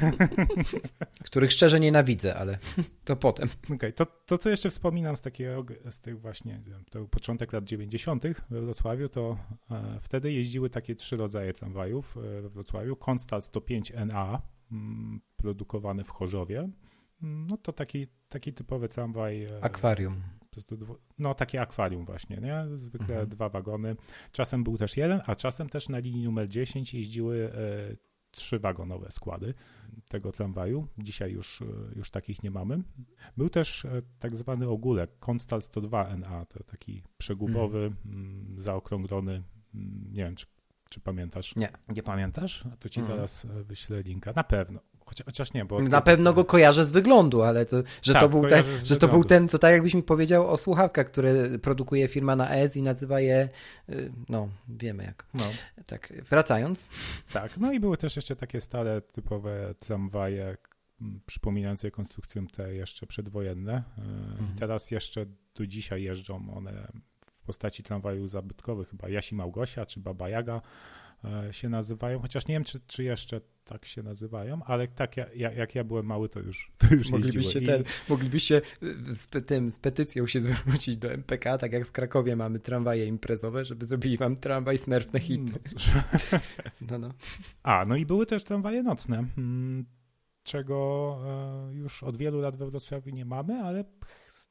Których szczerze nienawidzę, ale to potem. Okej, okay, to, to co jeszcze wspominam z takiego, z tych właśnie, to początek lat 90. we Wrocławiu, to e, wtedy jeździły takie trzy rodzaje tramwajów e, we Wrocławiu. Konstal 105NA, m, produkowany w Chorzowie. No to taki, taki typowy tramwaj. E, akwarium. No takie akwarium właśnie, nie? Zwykle mhm. dwa wagony. Czasem był też jeden, a czasem też na linii numer 10 jeździły e, trzy wagonowe składy tego tramwaju. Dzisiaj już, e, już takich nie mamy. Był też tak zwany ogólek, Konstal 102NA, to taki przegubowy, mm. zaokrąglony, mm, nie wiem, czy, czy pamiętasz? Nie. Nie pamiętasz? To ci mm. zaraz wyślę linka. Na pewno. Chociaż nie, bo... Na pewno go kojarzę z wyglądu, ale to, że, tak, to, był ten, że to był ten, to tak jakbyś mi powiedział o słuchawkach, które produkuje firma na ES i nazywa je, y, no wiemy jak. No. Tak, wracając. Tak, no i były też jeszcze takie stare, typowe tramwaje, przypominające konstrukcję te jeszcze przedwojenne. Y, mhm. Teraz jeszcze do dzisiaj jeżdżą one postaci tramwaju zabytkowych, chyba Jasi Małgosia czy Baba Jaga E, się nazywają, chociaż nie wiem, czy, czy jeszcze tak się nazywają, ale tak ja, jak ja byłem mały, to już, to już moglibyście, ten, I... moglibyście z, tym, z petycją się zwrócić do MPK, tak jak w Krakowie mamy tramwaje imprezowe, żeby zrobili wam tramwaj smerfne hity. No, no, no. A, no i były też tramwaje nocne, hmm, czego e, już od wielu lat we Wrocławiu nie mamy, ale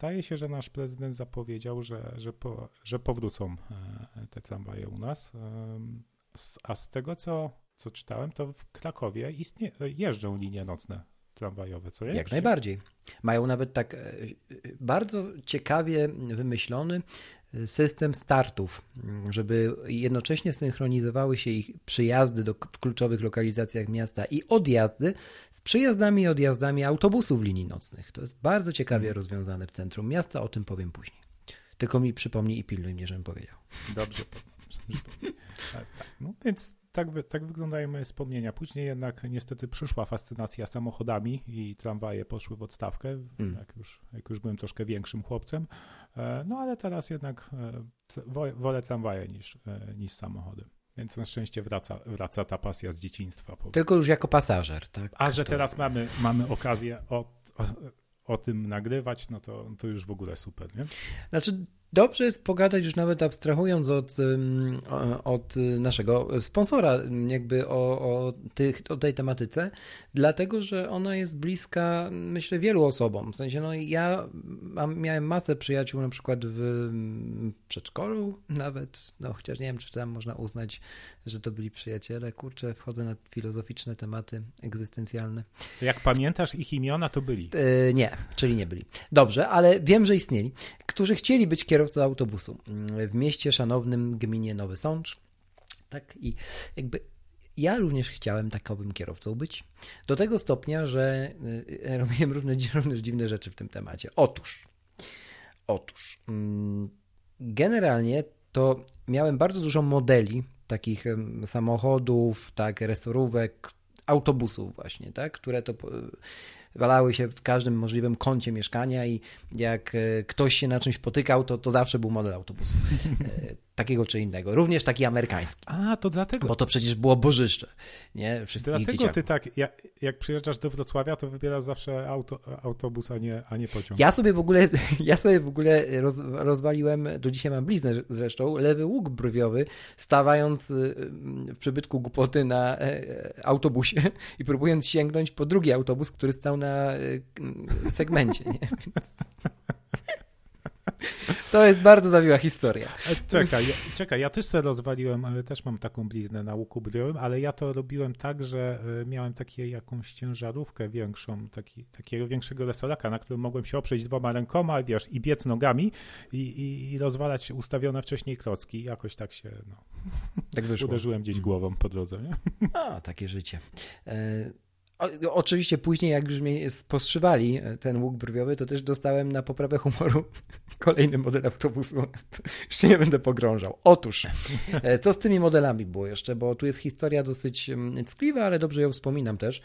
staje się, że nasz prezydent zapowiedział, że, że, po, że powrócą e, te tramwaje u nas. A z tego, co, co czytałem, to w Krakowie istnie, jeżdżą linie nocne tramwajowe, co Jak najbardziej. Mają nawet tak e, bardzo ciekawie wymyślony e, system startów, żeby jednocześnie synchronizowały się ich przyjazdy do, w kluczowych lokalizacjach miasta i odjazdy z przyjazdami i odjazdami autobusów linii nocnych. To jest bardzo ciekawie hmm. rozwiązane w centrum miasta, o tym powiem później. Tylko mi przypomnij i pilnuj mnie, żebym powiedział. Dobrze. tak, no więc tak, tak wyglądają moje wspomnienia. Później jednak niestety przyszła fascynacja samochodami i tramwaje poszły w odstawkę, mm. jak, już, jak już byłem troszkę większym chłopcem. E, no ale teraz jednak e, wolę tramwaje niż, e, niż samochody. Więc na szczęście wraca, wraca ta pasja z dzieciństwa. Tylko już jako pasażer, tak? A że teraz mamy, mamy okazję o, o, o tym nagrywać, no to, to już w ogóle super, nie? Znaczy Dobrze jest pogadać już nawet abstrahując od, od naszego sponsora, jakby o, o, tych, o tej tematyce, dlatego że ona jest bliska, myślę, wielu osobom. W sensie, no ja mam, miałem masę przyjaciół na przykład w przedszkolu nawet, no chociaż nie wiem, czy tam można uznać, że to byli przyjaciele. Kurczę, wchodzę na filozoficzne tematy egzystencjalne. Jak pamiętasz ich imiona, to byli? Yy, nie, czyli nie byli. Dobrze, ale wiem, że istnieli, którzy chcieli być kierowcami kierowcą autobusu w mieście szanownym gminie Nowy Sącz. Tak i jakby ja również chciałem takowym kierowcą być. Do tego stopnia, że y, robiłem różne, różne dziwne rzeczy w tym temacie. Otóż, otóż, mm, generalnie to miałem bardzo dużo modeli takich samochodów, tak, resorówek, autobusów właśnie, tak, które to walały się w każdym możliwym kącie mieszkania i jak e, ktoś się na czymś potykał, to, to zawsze był model autobusu. E, takiego czy innego. Również taki amerykański. A, to dlatego. Bo to przecież było bożyszcze. Nie? Wszystkich dlatego dzieciaków. ty tak, jak, jak przyjeżdżasz do Wrocławia, to wybierasz zawsze auto, autobus, a nie, a nie pociąg. Ja sobie w ogóle, ja sobie w ogóle roz, rozwaliłem, do dzisiaj mam bliznę zresztą, lewy łuk brwiowy, stawając y, w przybytku głupoty na e, autobusie i próbując sięgnąć po drugi autobus, który stał na y, segmencie. Nie? Więc... To jest bardzo zawiła historia. E, czekaj, ja, czekaj, ja też sobie rozwaliłem, ale też mam taką bliznę na łuku brwiowym, ale ja to robiłem tak, że e, miałem takie, jakąś ciężarówkę większą, taki, takiego większego resolaka, na którym mogłem się oprzeć dwoma rękoma, wiesz, i biec nogami i, i, i rozwalać ustawione wcześniej klocki. Jakoś tak się, no, tak wyszło. uderzyłem gdzieś głową po drodze. Nie? A, takie życie. E oczywiście później, jak już mnie spostrzywali e, ten łuk brwiowy, to też dostałem na poprawę humoru kolejny model autobusu. Jeszcze nie będę pogrążał. Otóż, e, co z tymi modelami było jeszcze, bo tu jest historia dosyć mm, ckliwa, ale dobrze ją wspominam też,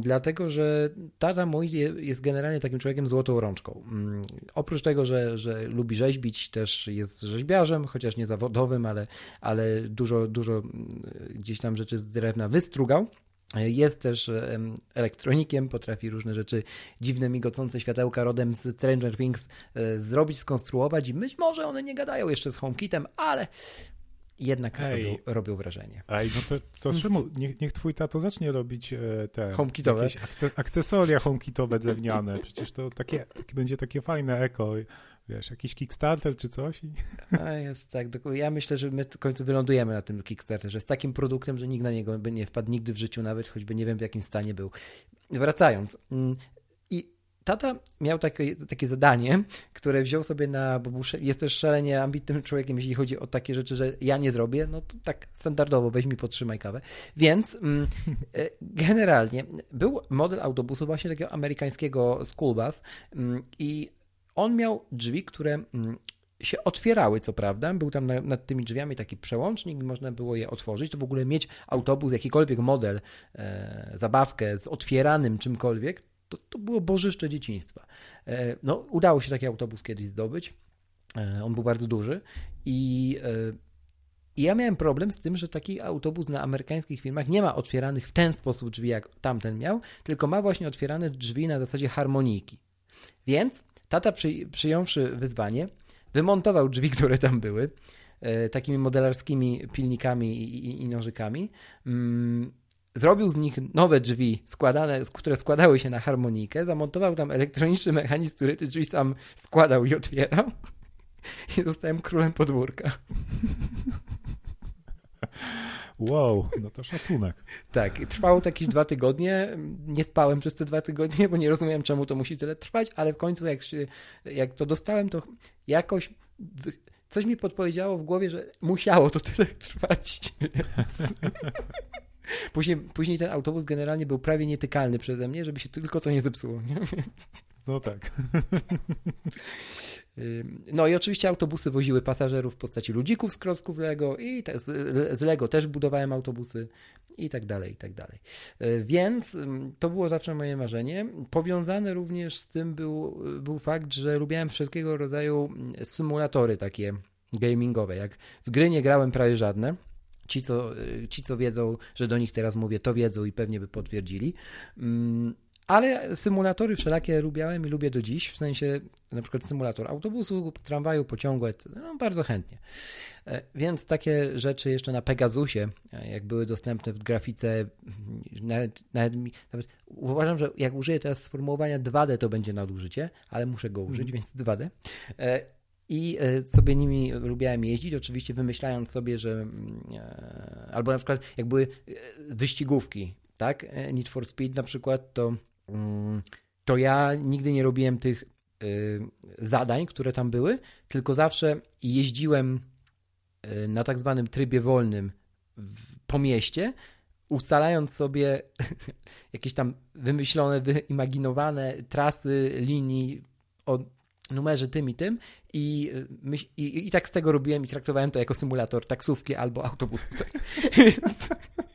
dlatego, że tata mój jest generalnie takim człowiekiem złotą rączką. Mm, oprócz tego, że, że lubi rzeźbić, też jest rzeźbiarzem, chociaż nie zawodowym, ale, ale dużo, dużo mm, gdzieś tam rzeczy z drewna wystrugał. Jest też elektronikiem, potrafi różne rzeczy dziwne, migocące światełka rodem z Stranger Things e, zrobić, skonstruować i być może one nie gadają jeszcze z HomeKitem, ale jednak robią, robią, wrażenie. Ej, no to, to czemu? Niech, niech twój tato zacznie robić e, te HomeKitowe. jakieś akcesoria HomeKitowe drewniane. Przecież to takie, będzie takie fajne eko wiesz, jakiś Kickstarter czy coś. A jest tak, ja myślę, że my w końcu wylądujemy na tym Kickstarterze z takim produktem, że nikt na niego by nie wpadł nigdy w życiu nawet, choćby nie wiem w jakim stanie był. Wracając. Mm, I tata miał takie, takie zadanie, które wziął sobie na, bo był, jest też szalenie ambitnym człowiekiem, jeśli chodzi o takie rzeczy, że ja nie zrobię, no to tak standardowo, weź mi podtrzymaj kawę. Więc mm, e, generalnie był model autobusu właśnie takiego amerykańskiego school bus mm, i on miał drzwi, które mm, się otwierały, co prawda. Był tam nad tymi drzwiami taki przełącznik można było je otworzyć. To w ogóle mieć autobus, jakikolwiek model, e, zabawkę z otwieranym czymkolwiek, to, to było bożyszcze dzieciństwa. E, no, udało się taki autobus kiedyś zdobyć. E, on był bardzo duży i i ja miałem problem z tym, że taki autobus na amerykańskich filmach nie ma otwieranych w ten sposób drzwi, jak tamten miał, tylko ma właśnie otwierane drzwi na zasadzie harmoniki. Więc Tata przy, przyjąwszy wyzwanie, wymontował drzwi, które tam były, e, takimi modelarskimi pilnikami i, i, i nożykami. Mm, zrobił z nich nowe drzwi, składane, które składały się na harmonikę, zamontował tam elektroniczny mechanizm, który te drzwi sam składał i otwierał. I zostałem królem podwórka. Wow, no to szacunek. tak, trwało to jakieś dwa tygodnie. Nie spałem przez te dwa tygodnie, bo nie rozumiałem, czemu to musi tyle trwać, ale w końcu, jak, się, jak to dostałem, to jakoś coś mi podpowiedziało w głowie, że musiało to tyle trwać. Później, później ten autobus generalnie był prawie nietykalny przeze mnie, żeby się tylko to nie zepsuło. Nie? No tak. No i oczywiście autobusy woziły pasażerów w postaci ludzików z krosków Lego i te, z Lego też budowałem autobusy i tak dalej, i tak dalej. Y, więc to było zawsze moje marzenie. Powiązane również z tym był, był fakt, że lubiłem wszelkiego rodzaju symulatory takie gamingowe. Jak w gry nie grałem prawie żadne, Ci co, y, ci, co wiedzą, że do nich teraz mówię, to wiedzą i pewnie by potwierdzili. Ale symulatory wszelakie lubiałem i lubię do dziś, w sensie na przykład symulator autobusu, tramwaju, pociągu, no, bardzo chętnie. E, więc takie rzeczy jeszcze na Pegasusie, e, jak były dostępne w grafice, nawet, nawet, nawet uważam, że jak użyję teraz sformułowania 2D, to będzie nadużycie, ale muszę go użyć, mm. więc 2D. E, I sobie nimi lubiałem jeździć, oczywiście wymyślając sobie, że albo na przykład jak były wyścigówki, tak? Need for Speed na przykład, to to ja nigdy nie robiłem tych y, zadań, które tam były, tylko zawsze jeździłem y, na tak zwanym trybie wolnym po mieście, ustalając sobie jakieś tam wymyślone, wyimaginowane trasy linii o numerze tym i tym i, y, i, i tak z tego robiłem i traktowałem to jako symulator taksówki albo autobusu.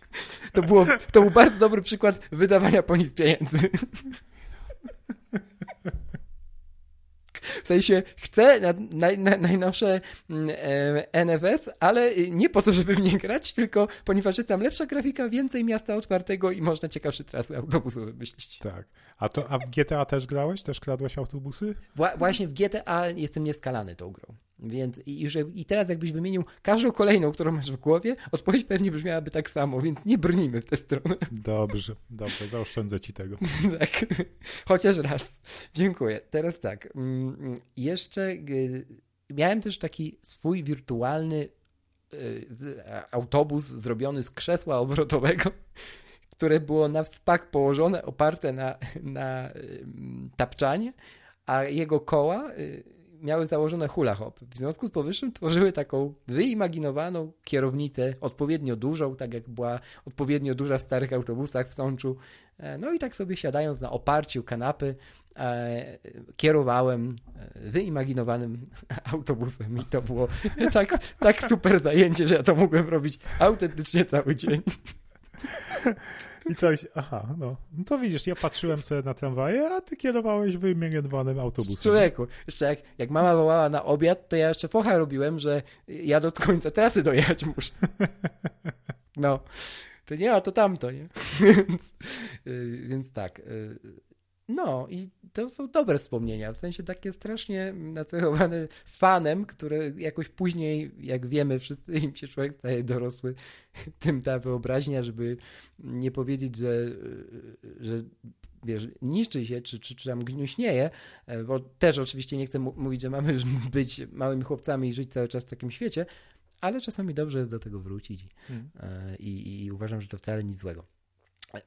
To, było, to był bardzo dobry przykład wydawania po nic pieniędzy. W sensie chcę na, na, na, najnowsze mm, e, NFS, ale nie po to, żeby w nie grać, tylko ponieważ jest tam lepsza grafika, więcej miasta otwartego i można ciekawsze trasy autobusowe myśleć. Tak. A to a w GTA też grałeś? Też kradłeś autobusy? Wła właśnie w GTA jestem nieskalany tą grą. Więc i, już, i teraz jakbyś wymienił każdą kolejną, którą masz w głowie, odpowiedź pewnie brzmiałaby tak samo, więc nie brnijmy w tę stronę. Dobrze, dobrze, zaoszczędzę ci tego. tak, chociaż raz. Dziękuję. Teraz tak, mm, jeszcze y, miałem też taki swój wirtualny y, autobus zrobiony z krzesła obrotowego, które było na wspak położone, oparte na, na tapczanie, a jego koła y, miały założone hula hop. W związku z powyższym tworzyły taką wyimaginowaną kierownicę, odpowiednio dużą, tak jak była odpowiednio duża w starych autobusach w Sączu. E, no i tak sobie siadając na oparciu kanapy, e, kierowałem e, wyimaginowanym autobusem i to było tak, tak super zajęcie, że ja to mogłem robić autentycznie cały dzień. I coś, aha, no. no to widzisz, ja patrzyłem sobie na tramwaje, a ty kierowałeś wyimieniowanym autobusem. Człowieku, jeszcze jak, jak mama wołała na obiad, to ja jeszcze focha robiłem, że ja do końca trasy dojechać muszę. No, to nie, a to tamto, nie? więc, yy, więc tak, yy, no i to są dobre wspomnienia, w sensie takie strasznie nacechowane fanem, które jakoś później, jak wiemy wszyscy, im się człowiek staje dorosły, tym ta wyobraźnia, żeby nie powiedzieć, że, że wiesz, niszczy się, czy, czy, czy tam gniuśnieje, bo też oczywiście nie chcę mówić, że mamy być małymi chłopcami i żyć cały czas w takim świecie, ale czasami dobrze jest do tego wrócić hmm. i, i uważam, że to wcale nic złego.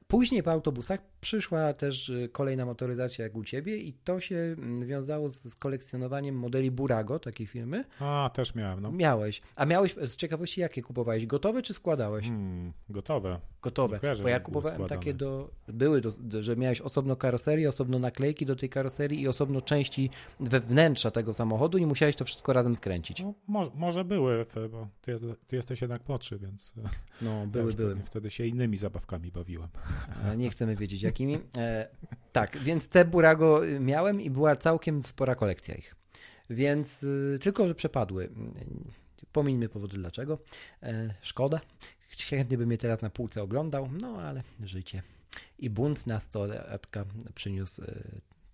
Później po autobusach przyszła też y, kolejna motoryzacja jak u ciebie i to się mm, wiązało z, z kolekcjonowaniem modeli Burago, takiej firmy. A, też miałem, no. Miałeś. A miałeś, z ciekawości, jakie kupowałeś? Gotowe czy składałeś? Hmm, gotowe. Gotowe, kojarzę, bo ja kupowałem takie do, były, do, że miałeś osobno karoserię, osobno naklejki do tej karoserii i osobno części wewnętrza tego samochodu i musiałeś to wszystko razem skręcić. No, może, może były, bo ty, ty, jesteś jednak młodszy, więc no, były, ja były. Wtedy się innymi zabawkami bawiłem. Nie chcemy wiedzieć jakimi. E, tak, więc te Burago miałem i była całkiem spora kolekcja ich. Więc y, tylko, że przepadły. Pomińmy powody dlaczego. E, szkoda. Chętnie bym je teraz na półce oglądał, no ale życie. I bunt nastolatka przyniósł e,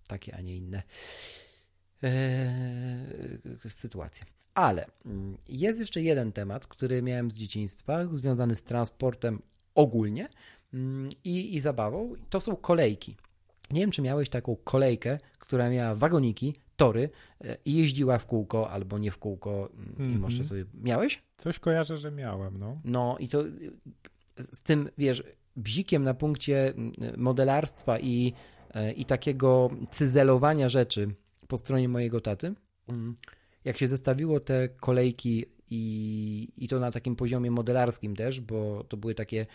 takie, a nie inne sytuacje. Ale mm, jest jeszcze jeden temat, który miałem z dzieciństwa, związany z transportem ogólnie, i, i zabawą, to są kolejki. Nie wiem, czy miałeś taką kolejkę, która miała wagoniki, tory e, i jeździła w kółko albo nie w kółko mm, i mm może sobie... Miałeś? Coś kojarzę, że miałem, no. No i to z tym, wiesz, bzikiem na punkcie mm, modelarstwa i, e, i takiego cyzelowania rzeczy po stronie mojego taty, jak się zestawiło te kolejki i, i to na takim poziomie modelarskim też, bo to były takie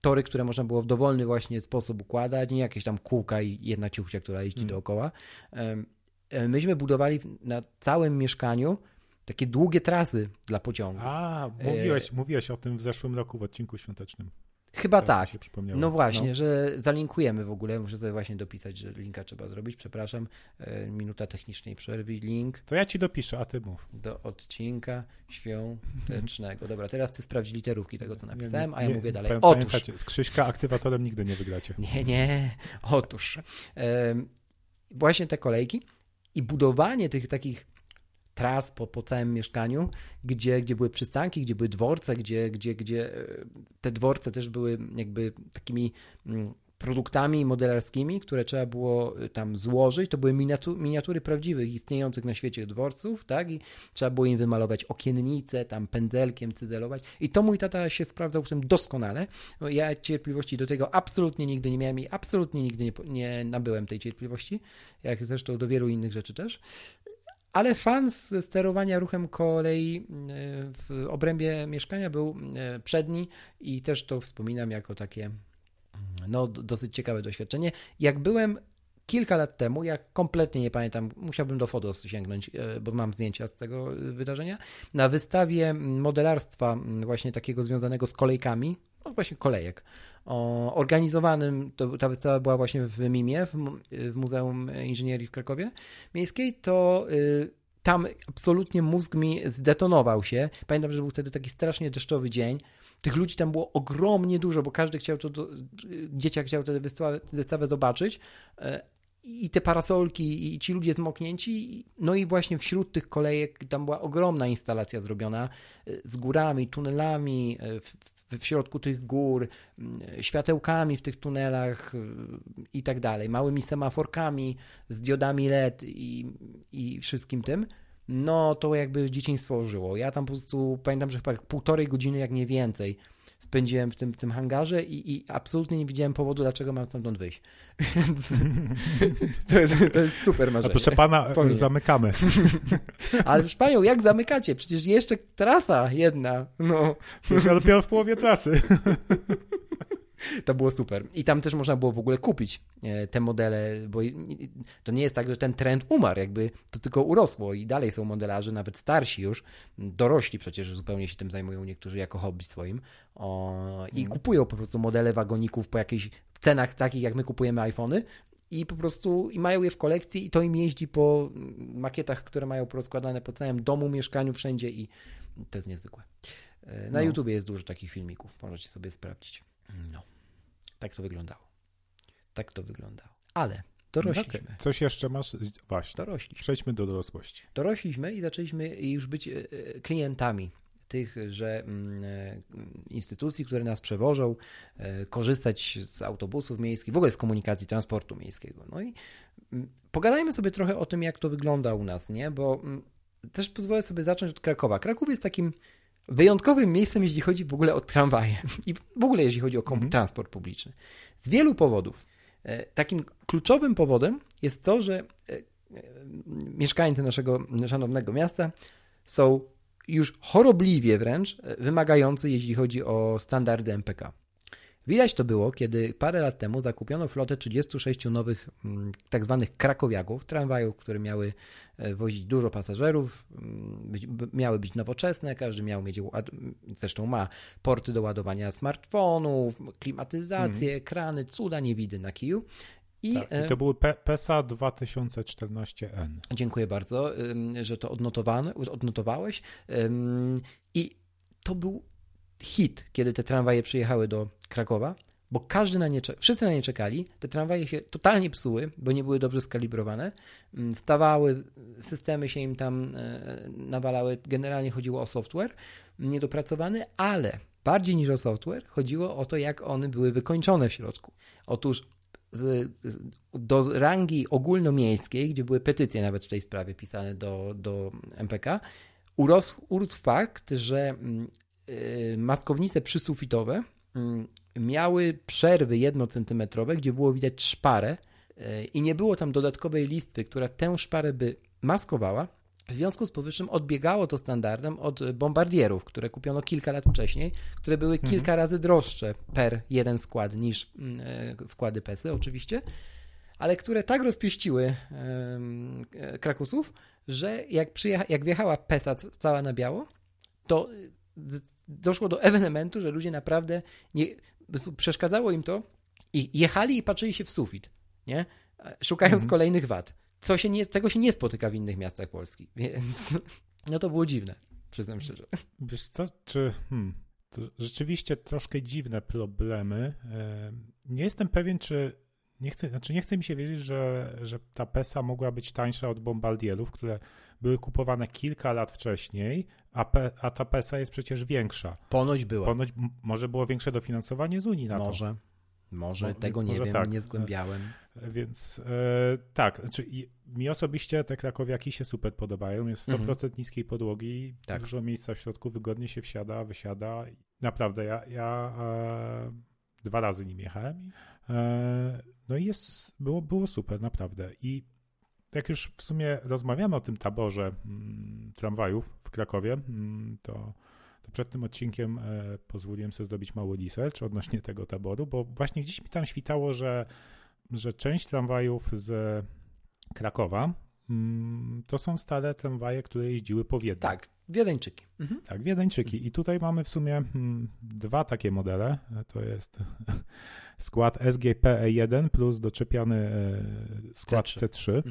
tory, które można było w dowolny właśnie sposób układać, nie jakieś tam kółka i jedna ciuchcia, która jeździ hmm. dookoła. Myśmy budowali na całym mieszkaniu takie długie trasy dla pociągów. A, mówiłeś, e... mówiłeś o tym w zeszłym roku w odcinku świątecznym. Chyba tak. No właśnie, no. że zalinkujemy w ogóle. Muszę sobie właśnie dopisać, że linka trzeba zrobić. Przepraszam, e, minuta technicznej przerwy. Link. To ja ci dopiszę, a ty mów. Do odcinka świątecznego. Dobra, teraz ty sprawdź literówki tego, co napisałem, a ja nie, mówię dalej. Otóż. Z Krzyśka aktywatorem nigdy nie wygracie. Nie, nie. Otóż. właśnie te kolejki i budowanie tych takich tras po, po całym mieszkaniu, gdzie, gdzie były przystanki, gdzie były dworce, gdzie, gdzie, gdzie e, te dworce też były jakby takimi mm, produktami modelarskimi, które trzeba było e, tam złożyć. To były miniatury, miniatury prawdziwych, istniejących na świecie dworców, tak? I trzeba było im wymalować okiennice, tam pędzelkiem cyzelować. I to mój tata się sprawdzał w tym doskonale. Ja cierpliwości do tego absolutnie nigdy nie miałem i absolutnie nigdy nie, nie nabyłem tej cierpliwości, jak zresztą do wielu innych rzeczy też ale fan sterowania ruchem kolei e, w obrębie mieszkania był e, przedni i też to wspominam jako takie no, dosyć ciekawe doświadczenie. Jak byłem kilka lat temu, jak kompletnie nie pamiętam, musiałbym do Fodos sięgnąć, e, bo mam zdjęcia z tego wydarzenia, na wystawie modelarstwa właśnie takiego związanego z kolejkami, no właśnie kolejek, o, organizowanym, to, ta wystawa była właśnie w Mimie, w, w Muzeum Inżynierii w Krakowie Miejskiej, to y, tam absolutnie mózg mi zdetonował się. Pamiętam, że był wtedy taki strasznie deszczowy dzień. Tych ludzi tam było ogromnie dużo, bo każdy chciał to, do, dzieciak chciał tę wystawę, wystawę zobaczyć. E, I te parasolki, i ci ludzie zmoknięci. No i właśnie wśród tych kolejek tam była ogromna instalacja zrobiona e, z górami, tunelami, e, w środku tych gór, mm, światełkami w tych tunelach y, i tak dalej, małymi semaforkami z diodami LED i, i wszystkim tym, no to jakby dzieciństwo ożyło. Ja tam po prostu pamiętam, że chyba półtorej godziny, jak nie więcej, spędziłem w tym, tym hangarze i, i absolutnie nie widziałem powodu, dlaczego mam stamtąd wyjść. Więc to, jest, to jest super marzenie. A proszę pana, Wspomnienie. zamykamy. Ale panią, jak zamykacie? Przecież jeszcze trasa jedna. No. Ja dopiero w połowie trasy. To było super. I tam też można było w ogóle kupić e, te modele, bo to nie jest tak, że ten trend umarł, jakby to tylko urosło i dalej są modelarze, nawet starsi już, dorośli przecież zupełnie się tym zajmują niektórzy jako hobby swoim o, i mm. kupują po prostu modele wagoników po jakichś cenach takich, jak my kupujemy iPhony i po prostu i mają je w kolekcji i to im jeździ po makietach, które mają porozkładane po całym domu, mieszkaniu, wszędzie i to jest niezwykłe. E, na no. YouTubie jest dużo takich filmików, możecie sobie sprawdzić. No, tak to wyglądało. Tak to wyglądało. Ale dorośliśmy. Okay. Coś jeszcze masz? Właśnie. Dorośliśmy. Przejdźmy do dorosłości. Dorośliśmy i zaczęliśmy już być e, e, klientami tych, że mm, e, instytucji, które nas przewożą, korzystać z autobusów miejskich, w ogóle z komunikacji transportu miejskiego. No i mm, pogadajmy sobie trochę o tym, jak to wygląda u nas, nie? Bo mm, też pozwolę sobie zacząć od Krakowa. Kraków jest takim wyjątkowym miejscem, jeśli chodzi w ogóle o tramwaje i w ogóle jeśli chodzi o mm. transport publiczny. Z wielu powodów. E, takim kluczowym powodem jest to, że e, e, mieszkańcy naszego szanownego miasta są już chorobliwie wręcz wymagający, jeśli chodzi o standardy MPK. Widać to było, kiedy parę lat temu zakupiono flotę 36 nowych mm, tak zwanych krakowiaków, tramwajów, które miały e, wozić dużo pasażerów, mm, być, miały być nowoczesne, każdy miał mieć, zresztą ma porty do ładowania smartfonów, klimatyzację, mm. ekrany, cuda niewidy na kiju. I, tak, i e, to były PESA 2014N. Dziękuję bardzo, że to odnotowałeś. I to był hit, kiedy te tramwaje przyjechały do Krakowa, bo każdy na nie, wszyscy na nie czekali. Te tramwaje się totalnie psuły, bo nie były dobrze skalibrowane. Mm, stawały, systemy się im tam e, nawalały. Generalnie chodziło o software niedopracowany, ale bardziej niż o software chodziło o to, jak one były wykończone w środku. Otóż do rangi ogólnomiejskiej, gdzie były petycje nawet w tej sprawie pisane do, do MPK, urósł, urósł fakt, że mm, maskownice przysufitowe mm, miały przerwy jednocentymetrowe, gdzie było widać szparę y, i nie było tam dodatkowej listwy, która tę szparę by maskowała. W związku z powyższym odbiegało to standardem od bombardierów, które kupiono kilka lat wcześniej, które były mhm. kilka razy droższe per jeden skład niż mm, e, składy PESY oczywiście, ale które tak rozpieściły e, Krakusów, że jak, przyjecha, jak wjechała PESA cała na biało, to doszło do ewenementu, że ludzie naprawdę nie, przeszkadzało im to i jechali i patrzyli się w sufit, nie? Szukając mhm. kolejnych wad. Co się nie, tego się nie spotyka w innych miastach Polski, więc no to było dziwne, przyznam szczerze. Wiesz co, czy hmm, rzeczywiście troszkę dziwne problemy. Nie jestem pewien, czy nie chcę, znaczy nie chcę mi się wierzyć, że, że ta PESA mogła być tańsza od bombardierów, które były kupowane kilka lat wcześniej, a, pe, a ta PESA jest przecież większa. Ponoć była. Ponoć może było większe dofinansowanie z Unii na może. to. Może, tego nie może wiem, tak. nie zgłębiałem. E, więc e, tak, znaczy mi osobiście te krakowiaki się super podobają. Jest 100% mhm. niskiej podłogi, tak. dużo miejsca w środku, wygodnie się wsiada, wysiada. Naprawdę, ja, ja e, dwa razy nim jechałem. E, no i jest, było, było super, naprawdę. I jak już w sumie rozmawiamy o tym taborze mm, tramwajów w Krakowie, mm, to, przed tym odcinkiem e, pozwoliłem sobie zrobić mały research odnośnie tego taboru, bo właśnie gdzieś mi tam świtało, że, że część tramwajów z Krakowa mm, to są stare tramwaje, które jeździły po Wiedniu. Tak, Wiedeńczyki. Mhm. Tak, Wiedeńczyki. I tutaj mamy w sumie hmm, dwa takie modele. To jest skład SGPE1 plus doczepiany e, skład C3. C3.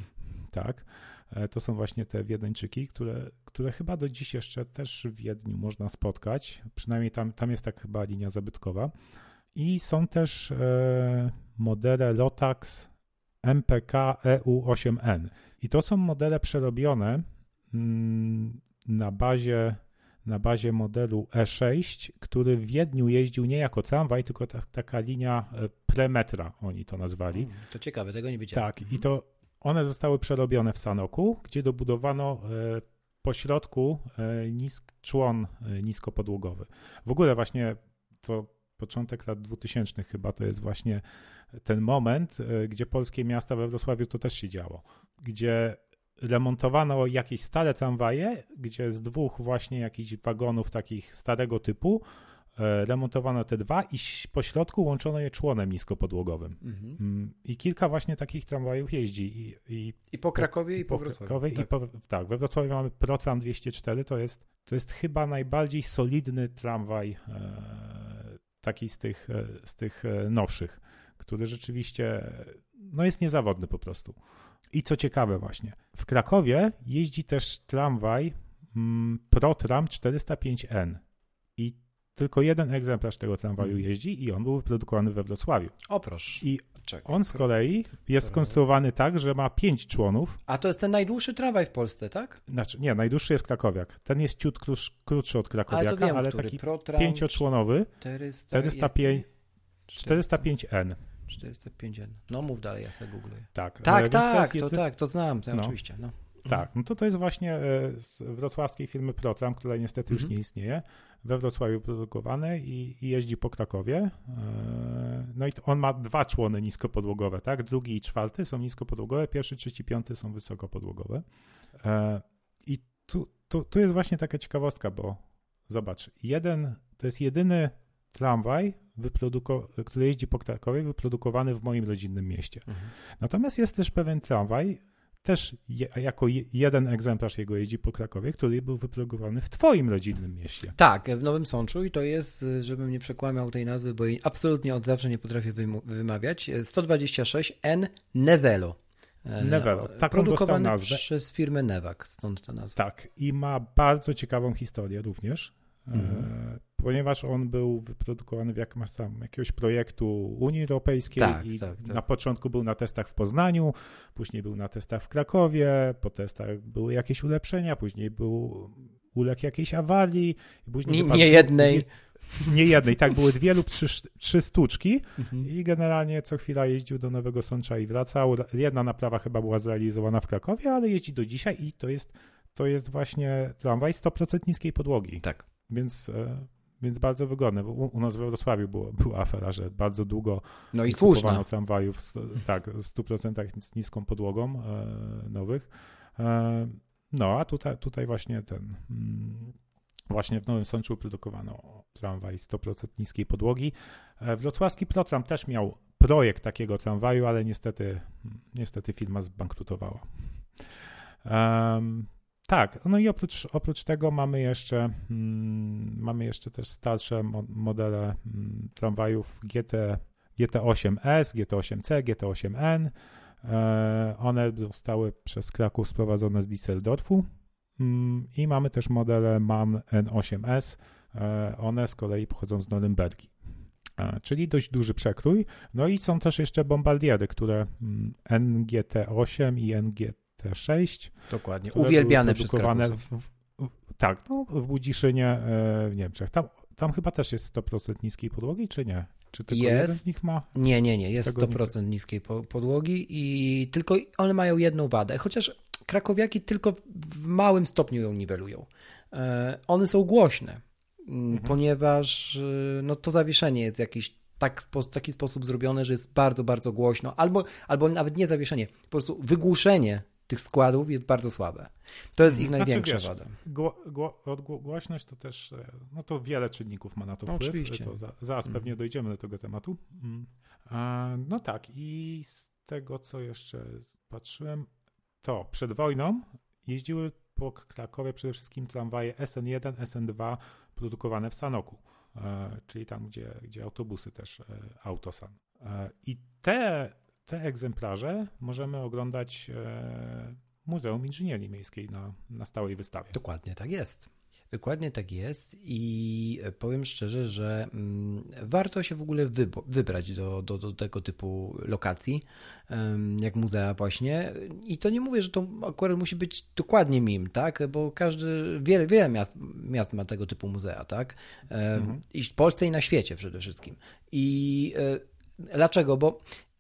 Tak. E, to są właśnie te Wiedeńczyki, które, które chyba do dziś jeszcze też w Wiedniu można spotkać. Przynajmniej tam, tam jest tak chyba linia zabytkowa. I są też e, modele Lotax MPK EU8N. I to są modele przerobione mm, na bazie na bazie modelu E6, który w Wiedniu jeździł nie jako tramwaj, tylko ta, taka linia e, premetra, oni to nazwali. To ciekawe, tego nie wiedziałem. Tak, i to one zostały przerobione w Sanoku, gdzie dobudowano e, po środku e, nisk, człon e, niskopodłogowy. W ogóle właśnie to początek lat 2000 chyba to jest właśnie ten moment, gdzie polskie miasta we Wrocławiu to też się działo, gdzie remontowano jakieś stare tramwaje, gdzie z dwóch właśnie jakichś wagonów takich starego typu remontowano te dwa i po środku łączono je członem niskopodłogowym. Mhm. Mm, I kilka właśnie takich tramwajów jeździ. I, i, I po Krakowie, i po, po Wrocławiu. Krakowie, tak. I po, tak, we Wrocławiu mamy Protram 204, to jest, to jest chyba najbardziej solidny tramwaj e, taki z tych, e, z tych e, nowszych, który rzeczywiście no jest niezawodny po prostu. I co ciekawe właśnie, w Krakowie jeździ też tramwaj mm, ProTram 405N i tylko jeden egzemplarz tego tramwaju mhm. jeździ i on był wyprodukowany we Wrocławiu. O proszę. I Czekaj, on z kolei jest skonstruowany tak, że ma pięć członów. A to jest ten najdłuższy tramwaj w Polsce, tak? Znaczy, nie, najdłuższy jest Krakowiak. Ten jest ciut krótszy od Krakowiaka, ale, wiem, ale taki ProTram pięcioczłonowy. 400, 405, 405N. 405N. No mów dalej, ja sobie googluję. Tak, tak, tak to, tak, to znam, to no. oczywiście. No. Tak, no to to jest właśnie e, z wrocławskiej firmy Protram, która niestety już mhm. nie istnieje, we Wrocławiu produkowane i, i, jeździ po Krakowie. E, no i on ma dwa człony niskopodłogowe, tak? Drugi i czwarty są niskopodłogowe, pierwszy, trzeci, piąty są wysokopodłogowe. E, I tu, tu, tu jest właśnie taka ciekawostka, bo zobacz, jeden, to jest jedyny tramwaj, który jeździ po Krakowie, wyprodukowany w moim rodzinnym mieście. Mhm. Natomiast jest też pewien tramwaj, też je, jako je, jeden egzemplarz jego jeździ po Krakowie, który był wyprodukowany w twoim rodzinnym mieście. Tak, w Nowym Sączu i to jest, żebym nie przekłamał tej nazwy, bo jej absolutnie od zawsze nie potrafię wymawiać, 126 N Nevelo. E, Nevelo, taką Produkowany nazwę. przez firmę Nevak, stąd ta nazwa. Tak, i ma bardzo ciekawą historię również. Mhm. E, ponieważ on był wyprodukowany w jakimś tam jakiegoś projektu Unii Europejskiej tak, i tak, tak. na początku był na testach w Poznaniu, później był na testach w Krakowie, po testach były jakieś ulepszenia, później był uległ jakiejś awarii. Później nie, nie jednej. Nie, nie, jednej, tak, były dwie lub trzy, trzy sztuczki mhm. i generalnie co chwila jeździł do Nowego Sącza i wracał. Jedna naprawa chyba była zrealizowana w Krakowie, ale jeździ do dzisiaj i to jest, to jest właśnie tramwaj 100% niskiej podłogi. Tak. Więc e, więc bardzo wygodne, bo u, nas we Wrocławiu było, była afera, że bardzo długo no i słuszna. tramwajów tak, w 100% z niską podłogą e, nowych. E, no, a tutaj, tutaj właśnie ten... Mm, Właśnie w Nowym Sączu produkowano tramwaj 100% niskiej podłogi. E, Wrocławski Protram też miał projekt takiego tramwaju, ale niestety, niestety firma zbankrutowała. Um, tak, no i oprócz, oprócz tego mamy jeszcze, mm, mamy jeszcze też starsze modele mm, tramwajów GT, GT8S, GT8C, GT8N. E, one zostały przez Kraków sprowadzone z Düsseldorfu mm, i mamy też modele MAN N8S. E, one z kolei pochodzą z Norymbergi. E, czyli dość duży przekrój. No i są też jeszcze bombardiery, które mm, NGT8 i NGT T6. Dokładnie, uwielbiane przez. W, w, tak, no, w Budziszynie e, w Niemczech. Tam, tam chyba też jest 100% niskiej podłogi, czy nie? Czy tylko jest. jeden z nich ma? Nie, nie, nie, jest 100% nie... niskiej podłogi i tylko one mają jedną wadę, chociaż krakowiaki tylko w małym stopniu ją niwelują. E, one są głośne, mhm. ponieważ e, no, to zawieszenie jest jakieś tak, w taki sposób zrobione, że jest bardzo, bardzo głośno, albo, albo nawet nie zawieszenie, po prostu wygłuszenie tych składów jest bardzo słabe. To jest ich znaczy, największa wiesz, wada. Gło, gło, głośność to też, e, no to wiele czynników ma na to no, wpływ. Oczywiście. To za, zaraz mm. pewnie dojdziemy do tego tematu. Mm. no tak i z tego, co jeszcze patrzyłem, to przed wojną jeździły po Krakowie przede wszystkim tramwaje SN1, SN2 produkowane w Sanoku, e, czyli tam, gdzie, gdzie autobusy też, e, Autosan. I te te egzemplarze możemy oglądać e, Muzeum Inżynierii Miejskiej na, na stałej wystawie. Dokładnie tak jest. Dokładnie tak jest i powiem szczerze, że mm, warto się w ogóle wybrać do, do, do tego typu lokacji, jak muzea właśnie. I to nie mówię, że to akurat musi być dokładnie MIM, tak? Bo każdy, wiele, wiele miast, miast ma tego typu muzea, tak? Mhm. I w Polsce i na świecie przede wszystkim. I e, dlaczego? Bo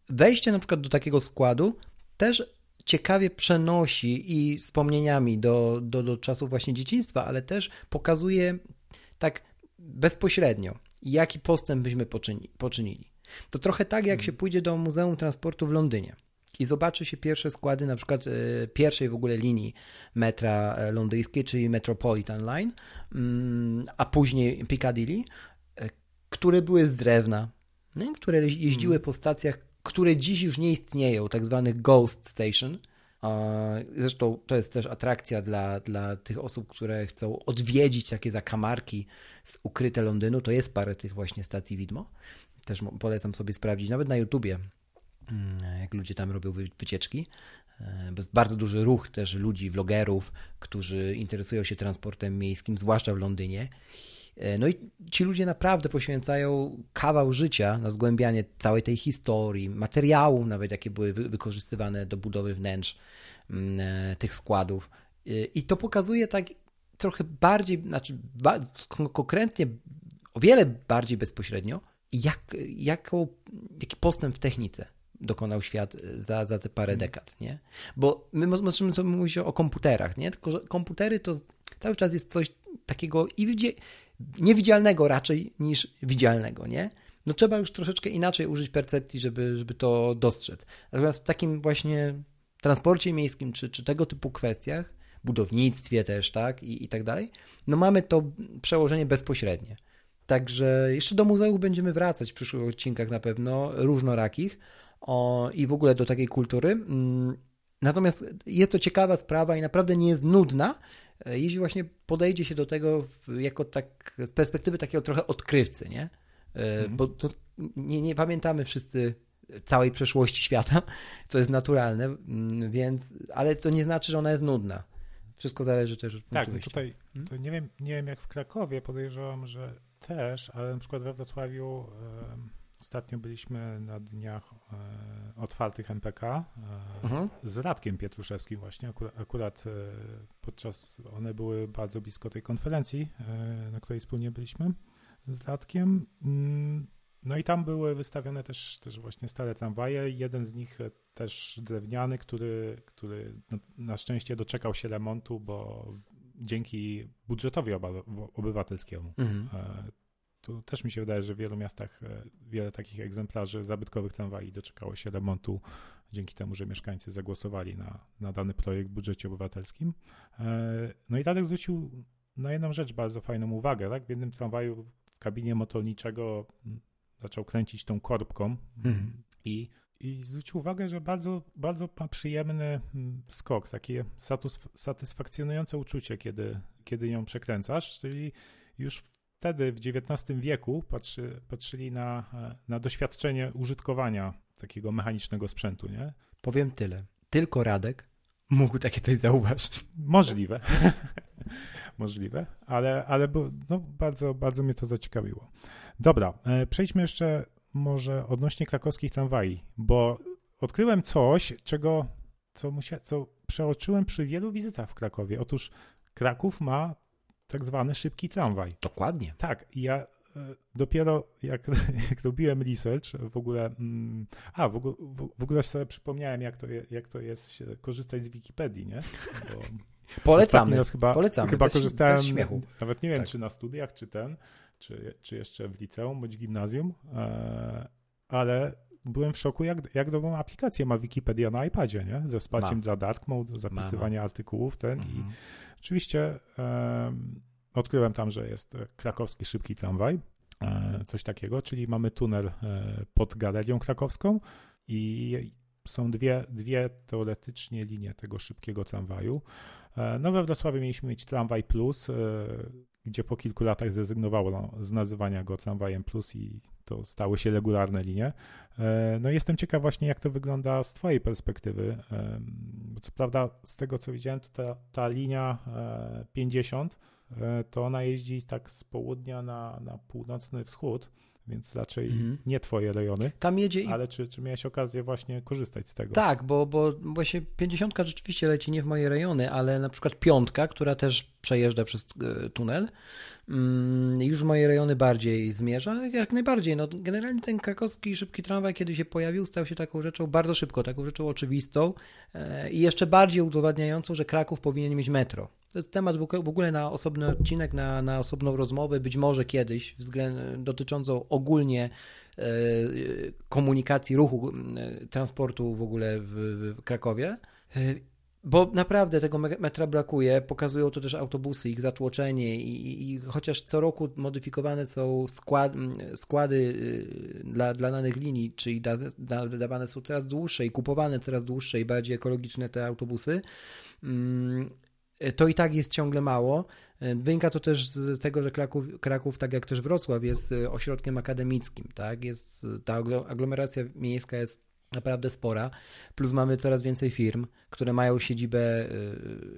wejście na przykład do takiego składu też ciekawie przenosi i wspomnieniami do, do, do czasów właśnie dzieciństwa, ale też pokazuje tak bezpośrednio, jaki postęp byśmy poczyni, poczynili. To trochę tak, jak się pójdzie do Muzeum Transportu w Londynie i zobaczy się pierwsze składy na przykład y, pierwszej w ogóle linii metra e, londyńskiej, czyli Metropolitan Line, mm, a później Piccadilly, e, które były z drewna, które jeździły po stacjach, które dziś już nie istnieją, tak zwanych ghost station. Zresztą to jest też atrakcja dla, dla tych osób, które chcą odwiedzić takie zakamarki z ukryte Londynu. To jest parę tych właśnie stacji widmo. Też polecam sobie sprawdzić, nawet na YouTubie Mm, jak ludzie tam robią wycieczki. E, bo jest bardzo duży ruch też ludzi, vlogerów, którzy interesują się transportem miejskim, zwłaszcza w Londynie. E, no i ci ludzie naprawdę poświęcają kawał życia na zgłębianie całej tej historii, materiałów nawet, jakie były wykorzystywane do budowy wnętrz mm, e, tych składów. I to pokazuje tak trochę bardziej, znaczy konkretnie, o wiele bardziej bezpośrednio, jak, jaką, jaki postęp w technice dokonał świat e, za, za te parę mm. dekad, nie? Bo my możemy sobie mówić o komputerach, nie? Tylko, że komputery to cały czas jest coś takiego i niewidzialnego raczej niż widzialnego, nie? No trzeba już troszeczkę inaczej użyć percepcji, żeby, żeby to dostrzec. Natomiast w takim właśnie transporcie miejskim, czy, czy tego typu kwestiach, budownictwie też, tak, i, i tak dalej, no mamy to przełożenie bezpośrednie. Także jeszcze do muzeów będziemy wracać w przyszłych odcinkach na pewno, różnorakich, o, i w ogóle do takiej kultury. Mm, natomiast jest to ciekawa sprawa i naprawdę nie jest nudna, jeśli właśnie podejdzie się do tego jako tak z perspektywy takiego trochę odkrywcy, nie? Mhm. Bo nie, nie pamiętamy wszyscy całej przeszłości świata, co jest naturalne, mm, więc, ale to nie znaczy, że ona jest nudna. Wszystko zależy też od Tak, no tutaj hmm? nie, wiem, nie wiem jak w Krakowie, podejrzewam, że też, ale na przykład we Wrocławiu Ostatnio byliśmy na dniach e, otwartych MPK e, mhm. z Radkiem Pietruszewskim właśnie, akurat, akurat e, podczas, one były bardzo blisko tej konferencji, e, na której wspólnie byliśmy z Radkiem. Mm, no i tam były wystawione też, też właśnie stare tramwaje. Jeden z nich też drewniany, który, który no, na szczęście doczekał się remontu, bo dzięki budżetowi obywatelskiemu. Mhm. Tu też mi się wydaje, że w wielu miastach e, wiele takich egzemplarzy zabytkowych tramwaj doczekało się remontu dzięki temu, że mieszkańcy zagłosowali na, na dany projekt w budżecie obywatelskim. E, no i Radek zwrócił na jedną rzecz bardzo fajną uwagę. Tak? W jednym tramwaju w kabinie motorniczego zaczął kręcić tą korbką mhm. i, i zwrócił uwagę, że bardzo, bardzo ma przyjemny skok, takie satysfakcjonujące uczucie, kiedy, kiedy ją przekręcasz, czyli już wtedy w XIX wieku patrzy, patrzyli na, na doświadczenie użytkowania takiego mechanicznego sprzętu, nie? Powiem tyle. Tylko Radek mógł takie coś zauważyć. Możliwe. Możliwe, ale, ale no, bardzo, bardzo mnie to zaciekawiło. Dobra, e, przejdźmy jeszcze może odnośnie krakowskich tramwaj, bo odkryłem coś, czego co, musia, co przeoczyłem przy wielu wizytach w Krakowie. Otóż Kraków ma tak zwany szybki tramwaj. Dokładnie. Tak, ja e, dopiero jak, jak robiłem research, w ogóle, mm, a w ogóle, w ogóle sobie przypomniałem, jak to, je, jak to jest korzystać z Wikipedii, nie? Bo Polecamy. Chyba, Polecamy. Chyba bez, korzystałem, bez śmiechu. nawet nie wiem, tak. czy na studiach, czy ten, czy, czy jeszcze w liceum, bądź gimnazjum, e, ale byłem w szoku, jak, jak dobrą aplikację ma Wikipedia na iPadzie, nie? Ze wsparciem ma. dla dark mode, zapisywania ma. artykułów, ten mhm. i Oczywiście odkryłem tam, że jest krakowski szybki tramwaj, e, coś takiego, czyli mamy tunel e, pod galerią krakowską i są dwie, dwie teoretycznie linie tego szybkiego tramwaju. E, no we Wrocławiu mieliśmy mieć tramwaj plus, gdzie po kilku latach zrezygnowało z nazywania go tramwajem plus i to stały się regularne linie. E, no jestem ciekaw właśnie, jak to wygląda z twojej perspektywy, bo co prawda z tego, co widziałem, to ta, ta linia 50, e, to ona jeździ tak z południa na, na północny wschód, więc raczej mhm. nie twoje rejony. Tam jedzie i... Ale czy, czy miałeś okazję właśnie korzystać z tego? Tak, bo, bo właśnie 50 rzeczywiście leci nie w moje rejony, ale na przykład piątka, która też przejeżdża przez e, tunel, mm, już w moje rejony bardziej zmierza. Jak najbardziej. No, generalnie ten krakowski szybki tramwaj, kiedy się pojawił, stał się taką rzeczą bardzo szybko, taką rzeczą oczywistą e, i jeszcze bardziej udowadniającą, że Kraków powinien mieć metro To jest temat w ogóle na osobny odcinek, na, na osobną rozmowę, być może kiedyś, względ, dotyczącą ogólnie e, komunikacji, ruchu, transportu w ogóle w, w Krakowie. E, bo naprawdę tego metra brakuje, pokazują to też autobusy, ich zatłoczenie i, i chociaż co roku modyfikowane są skład, składy y, dla, dla danych linii, czyli da, da, wydawane są coraz dłuższe i kupowane coraz dłuższe i bardziej ekologiczne te autobusy, mm, to i tak jest ciągle mało. Wynika to też z tego, że Kraków, Kraków, tak jak też Wrocław, jest ośrodkiem akademickim. Tak? Jest, ta aglomeracja miejska jest naprawdę spora. Plus mamy coraz więcej firm, które mają siedzibę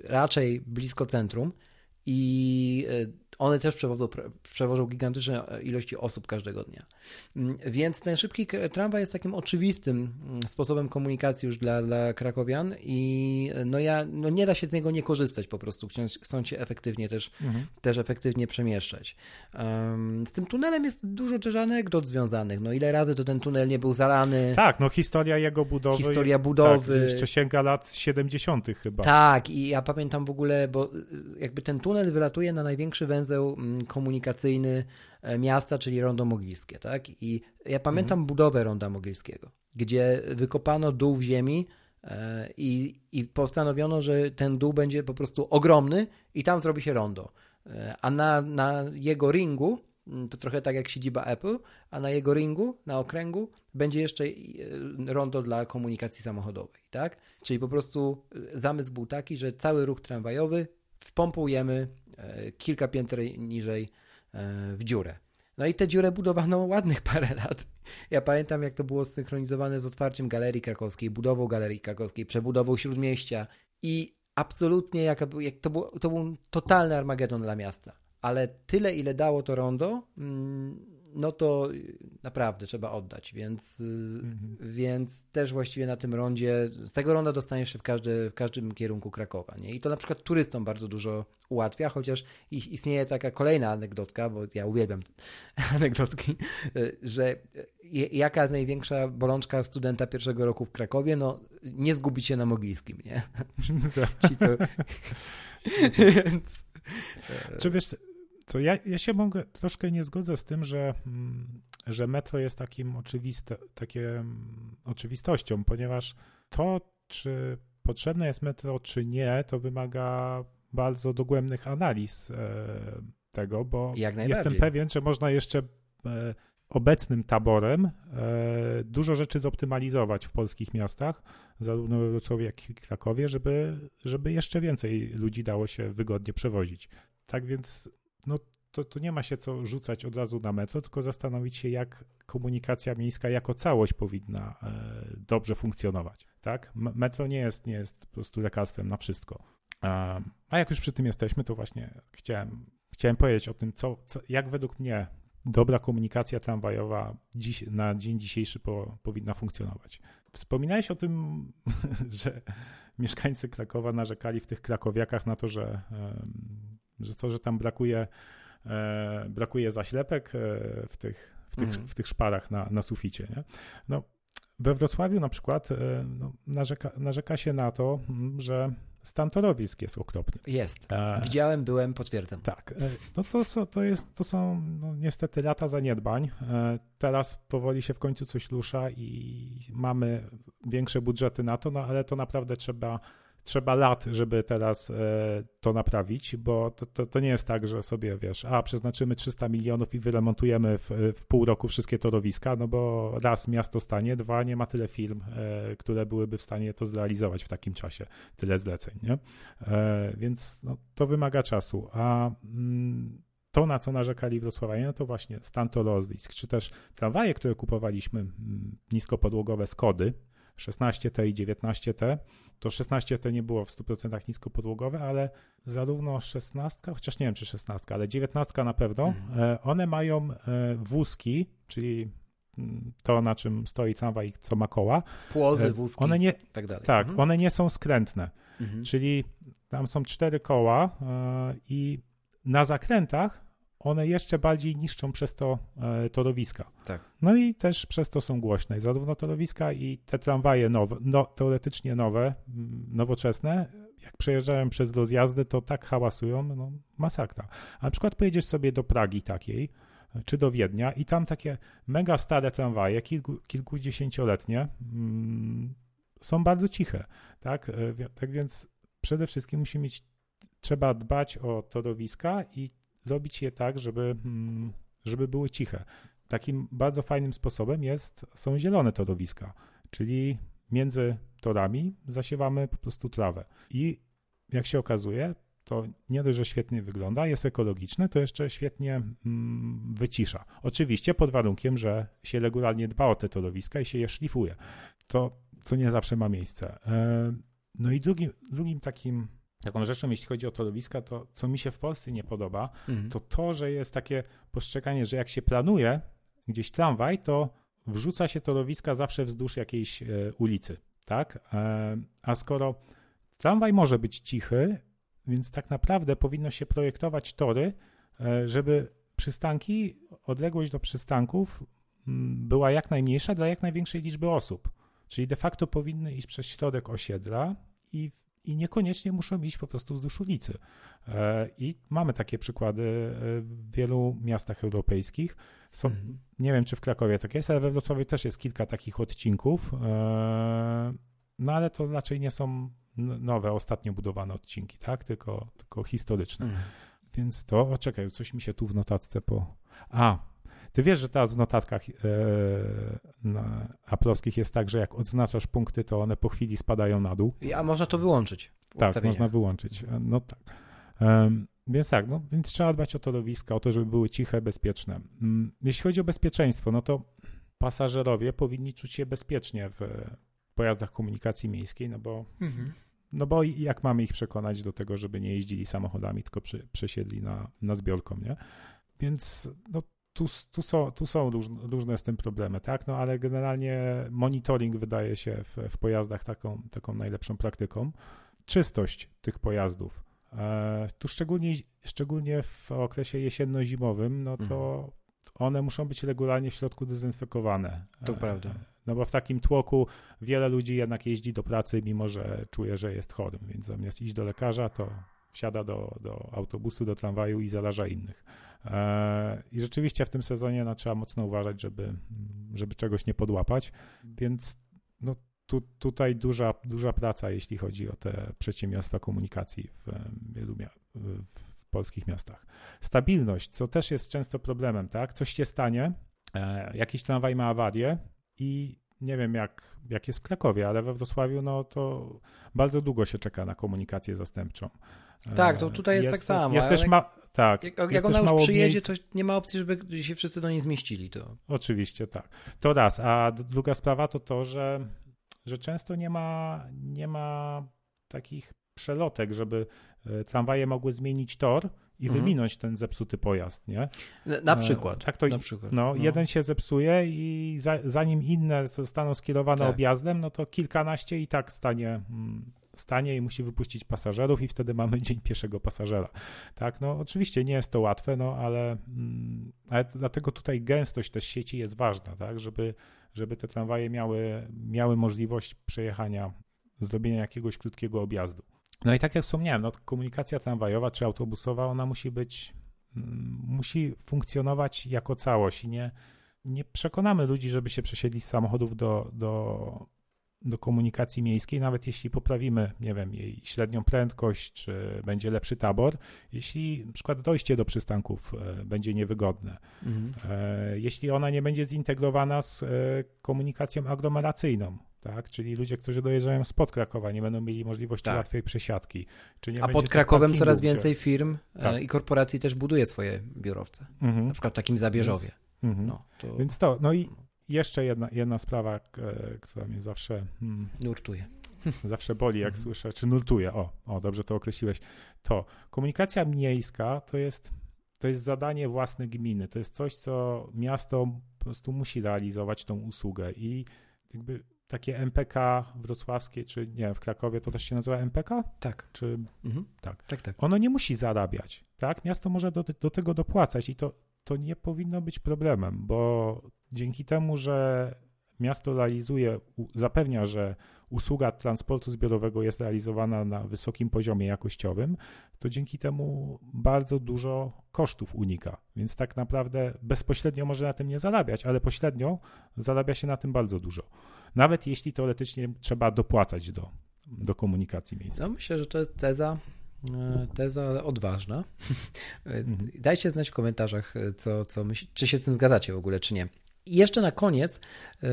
raczej blisko centrum i one też przewożą, przewożą gigantyczne ilości osób każdego dnia. Mm, więc ten szybki tramwaj jest takim oczywistym mm, sposobem komunikacji już dla, dla krakowian i no ja, no nie da się z niego nie korzystać po prostu, chcąc, się efektywnie też, mhm. też efektywnie przemieszczać. Um, z tym tunelem jest dużo też anegdot związanych. No ile razy to ten tunel nie był zalany. Tak, no historia jego budowy. Historia budowy. Tak, jeszcze sięga lat 70. chyba. Tak i ja pamiętam w ogóle, bo y, jakby ten tunel wylatuje na największy węzeł mm, komunikacyjny E, miasta, czyli Rondo Mogilskie. Tak? I ja pamiętam mhm. budowę Ronda Mogilskiego, gdzie wykopano dół w ziemi e, i, i postanowiono, że ten dół będzie po prostu ogromny i tam zrobi się rondo. E, a na, na jego ringu, mm, to trochę tak jak siedziba Apple, a na jego ringu, na okręgu, będzie jeszcze rondo dla komunikacji samochodowej. Tak? Czyli po prostu zamysł był taki, że cały ruch tramwajowy wpompujemy kilka pięter niżej w dziurę. No i tę dziurę budowano ładnych parę lat. Ja pamiętam, jak to było synchronizowane z otwarciem Galerii Krakowskiej, budową Galerii Krakowskiej, przebudową Śródmieścia i absolutnie jak, jak to, był, to był totalny Armagedon dla miasta. Ale tyle, ile dało to rondo, mm, no to naprawdę trzeba oddać, więc, mhm. więc też właściwie na tym rondzie, z tego ronda dostaniesz się w, każdy, w każdym kierunku Krakowa, nie? I to na przykład turystom bardzo dużo ułatwia, chociaż istnieje taka kolejna anegdotka, bo ja uwielbiam anegdotki, że jaka jest największa bolączka studenta pierwszego roku w Krakowie? No, nie zgubić się na Mogilskim, nie? Ci, co... Więc... Czy wiesz, co ja, ja się mogę, troszkę nie zgodzę z tym, że, mm, że metro jest takim oczywiste, takie mm, oczywistością, ponieważ to, czy potrzebne jest metro, czy nie, to wymaga bardzo dogłębnych analiz e, tego, bo jestem pewien, że można jeszcze e, obecnym taborem e, dużo rzeczy zoptymalizować w polskich miastach, zarówno w Wrocławiu, jak i Krakowie, żeby, żeby jeszcze więcej ludzi dało się wygodnie przewozić. Tak więc no to, to nie ma się co rzucać od razu na metro, tylko zastanowić się, jak komunikacja miejska jako całość powinna e, dobrze funkcjonować. Tak? Metro nie jest, nie jest po prostu lekarstwem na wszystko. A jak już przy tym jesteśmy, to właśnie chciałem, chciałem powiedzieć o tym, co, co, jak według mnie dobra komunikacja tramwajowa dziś, na dzień dzisiejszy po, powinna funkcjonować. Wspominałeś o tym, że mieszkańcy Krakowa narzekali w tych krakowiakach na to, że że to, że tam brakuje, e, brakuje zaślepek e, w tych, w tych, mhm. w tych szparach na, na suficie. Nie? No, we Wrocławiu na przykład e, no, narzeka, narzeka się na to, że stan torowisk jest okropny. Jest. Widziałem, byłem, potwierdzam. Tak. No to, to, jest, to są no, niestety lata zaniedbań. Teraz powoli się w końcu coś rusza i mamy większe budżety na to, no ale to naprawdę trzeba trzeba lat, żeby teraz e, to naprawić, bo to, to, to, nie jest tak, że sobie wiesz, a przeznaczymy 300 milionów i wyremontujemy w, w pół roku wszystkie torowiska, no bo raz miasto stanie, dwa nie ma tyle firm, e, które byłyby w stanie to zrealizować w takim czasie, tyle zleceń, nie? E, więc no, to wymaga czasu, a mm, to, na co narzekali wrocławianie, no to właśnie stan torowisk, czy też tramwaje, które kupowaliśmy, mm, niskopodłogowe Skody, 16T i 19T. To 16T nie było w 100% niskopodłogowe, ale zarówno 16, chociaż nie wiem czy 16, ale 19 na pewno, mhm. E, one mają e, wózki, czyli mm, to, na czym stoi tramwaj, co ma koła. Płozy, e, wózki one nie, tak dalej. Tak, mhm. one nie są skrętne, mhm. czyli tam są cztery koła i na zakrętach one jeszcze bardziej niszczą przez to e, torowiska. Tak. No i też przez to są głośne. Zarówno torowiska i te tramwaje nowe, no, teoretycznie nowe, nowoczesne, jak przejeżdżają przez rozjazdy, to tak hałasują, no masakra. A na przykład pojedziesz sobie do Pragi takiej, czy do Wiednia i tam takie mega stare tramwaje, kilku, kilkudziesięcioletnie, mm, są bardzo ciche, tak? E, tak więc przede wszystkim musi mieć, trzeba dbać o torowiska i robić je tak, żeby, mm, żeby były ciche. Takim bardzo fajnym sposobem jest, są zielone torowiska, czyli między torami zasiewamy po prostu trawę. I jak się okazuje, to nie dość, że świetnie wygląda, jest ekologiczne, to jeszcze świetnie mm, wycisza. Oczywiście pod warunkiem, że się regularnie dba o te torowiska i się je szlifuje, co, co nie zawsze ma miejsce. E, no i drugim, drugim takim taką rzeczą, jeśli chodzi o torowiska, to co mi się w Polsce nie podoba, mhm. to to, że jest takie postrzeganie, że jak się planuje gdzieś tramwaj, to wrzuca się torowiska zawsze wzdłuż jakiejś e, ulicy, tak? E, a skoro tramwaj może być cichy, więc tak naprawdę powinno się projektować tory, e, żeby przystanki, odległość do przystanków mm, była jak najmniejsza dla jak największej liczby osób. Czyli de facto powinny iść przez środek osiedla i, i niekoniecznie muszą iść po prostu wzdłuż ulicy. E, I mamy takie przykłady e, w wielu miastach europejskich. Są, mhm. Nie wiem, czy w Krakowie tak jest, ale we Wrocławiu też jest kilka takich odcinków. No ale to raczej nie są nowe, ostatnio budowane odcinki, tak? Tylko, tylko historyczne. Mm. Więc to, o czekaj, coś mi się tu w notatce po... A, ty wiesz, że teraz w notatkach e, na aplowskich jest tak, że jak odznaczasz punkty, to one po chwili spadają na dół. A można to wyłączyć Tak, można wyłączyć. E, no tak. Um, więc tak, no, więc trzeba dbać o torowiska, o to, żeby były ciche, bezpieczne. Um, jeśli chodzi o bezpieczeństwo, no to pasażerowie powinni czuć się bezpiecznie w pojazdach komunikacji miejskiej, no bo mhm. No bo jak mamy ich przekonać do tego, żeby nie jeździli samochodami, tylko przy, przesiedli na, na zbiorką, nie? Więc no, tu, tu są, tu są różne, z tym problemy, tak? No ale generalnie monitoring wydaje się w, w pojazdach taką, taką najlepszą praktyką. Czystość tych pojazdów. E, tu szczególnie, szczególnie w okresie jesienno-zimowym, no to mhm. one muszą być regularnie w środku dezynfekowane. To e, prawda. No bo w takim tłoku wiele ludzi jednak jeździ do pracy, mimo że czuje, że jest chorym, więc zamiast iść do lekarza, to wsiada do, do autobusu, do tramwaju i zaraża innych. E, I rzeczywiście w tym sezonie no, trzeba mocno uważać, żeby, żeby czegoś nie podłapać, więc no, tu, tutaj duża, duża praca, jeśli chodzi o te przedsiębiorstwa komunikacji w wielu w, polskich miastach. Stabilność, co też jest często problemem, tak? Coś się stanie, e, jakiś tramwaj ma awarię, i nie wiem jak, jak jest w Krakowie, ale we Wrocławiu no to bardzo długo się czeka na komunikację zastępczą. Tak, to tutaj jest, jest tak samo. Jest też ma, tak, jak, jak ona już przyjedzie, miejsc... to nie ma opcji, żeby się wszyscy do niej zmieścili. To. Oczywiście, tak. To raz. A druga sprawa to to, że, że często nie ma, nie ma takich przelotek, żeby e, tramwaje mogły zmienić tor i mhm. wyminąć ten zepsuty pojazd, nie? Na przykład. Tak to, na przykład. No, no. jeden się zepsuje i za, zanim inne zostaną skierowane tak. objazdem, no to kilkanaście i tak stanie, mm, stanie i musi wypuścić pasażerów i wtedy mamy dzień pieszego pasażera. Tak, no oczywiście nie jest to łatwe, no ale, mm, ale dlatego tutaj gęstość też sieci jest ważna, tak, żeby, żeby te tramwaje miały, miały możliwość przejechania, zrobienia jakiegoś krótkiego objazdu. No i tak jak wspomniałem, no, komunikacja tramwajowa czy autobusowa, ona musi być, mm, musi funkcjonować jako całość i nie, nie przekonamy ludzi, żeby się przesiedli z samochodów do, do, do komunikacji miejskiej, nawet jeśli poprawimy, nie wiem, jej średnią prędkość, czy będzie lepszy tabor, jeśli na przykład dojście do przystanków e, będzie niewygodne, mhm. E, jeśli ona nie będzie zintegrowana z e, komunikacją aglomeracyjną, tak? Czyli ludzie, którzy dojeżdżają spod Krakowa, nie będą mieli możliwości tak. łatwej przesiadki. A pod Krakowem coraz więcej firm e, tak. i korporacji też buduje swoje biurowce. Mhm. Na przykład w takim Zabierzowie. Więc, mhm. no, to... Więc to, no i jeszcze jedna, jedna sprawa, która mnie zawsze... Hmm, nurtuje. Zawsze boli, jak mhm. słyszę, czy nurtuje. O, o, dobrze to określiłeś. To komunikacja miejska to jest, to jest zadanie własne gminy. To jest coś, co miasto po prostu musi realizować tą usługę i jakby takie MPK wrocławskie, czy nie w Krakowie to też się nazywa MPK? Tak. Czy, mhm. tak. tak, tak. Ono nie musi zarabiać, tak? Miasto może do, do tego dopłacać i to, to nie powinno być problemem, bo dzięki temu, że miasto realizuje, zapewnia, że usługa transportu zbiorowego jest realizowana na wysokim poziomie jakościowym, to dzięki temu bardzo dużo kosztów unika. Więc tak naprawdę bezpośrednio może na tym nie zarabiać, ale pośrednio zarabia się na tym bardzo dużo. Nawet jeśli teoretycznie trzeba dopłacać do, do komunikacji miejskiej. No myślę, że to jest teza, e, teza odważna. Mhm. Dajcie znać w komentarzach, co, co myśl, czy się z tym zgadzacie w ogóle, czy nie. I jeszcze na koniec, y,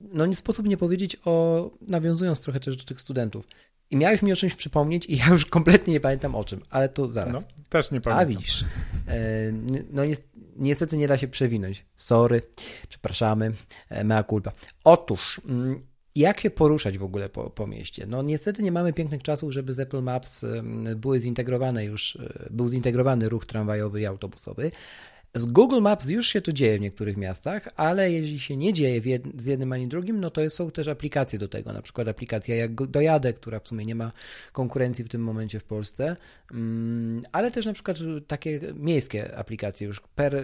no nie sposób nie powiedzieć o, nawiązując trochę też do tych studentów. I miałeś mi o czymś przypomnieć i ja już kompletnie nie pamiętam o czym, ale to zaraz. No, też nie pamiętam. A widzisz, e, no niestety nie da się przewinąć. Sorry, przepraszamy, e, mea culpa. Otóż, mm, jak się poruszać w ogóle po, po mieście? No niestety nie mamy pięknych czasów, żeby z Apple Maps były zintegrowane już, e, był zintegrowany ruch tramwajowy i autobusowy, z Google Maps już się to dzieje w niektórych miastach, ale jeśli się nie dzieje jed z jednym ani drugim, no to są też aplikacje do tego, na przykład aplikacja jak Dojadę, która w sumie nie ma konkurencji w tym momencie w Polsce, mm, ale też na przykład takie miejskie aplikacje już per,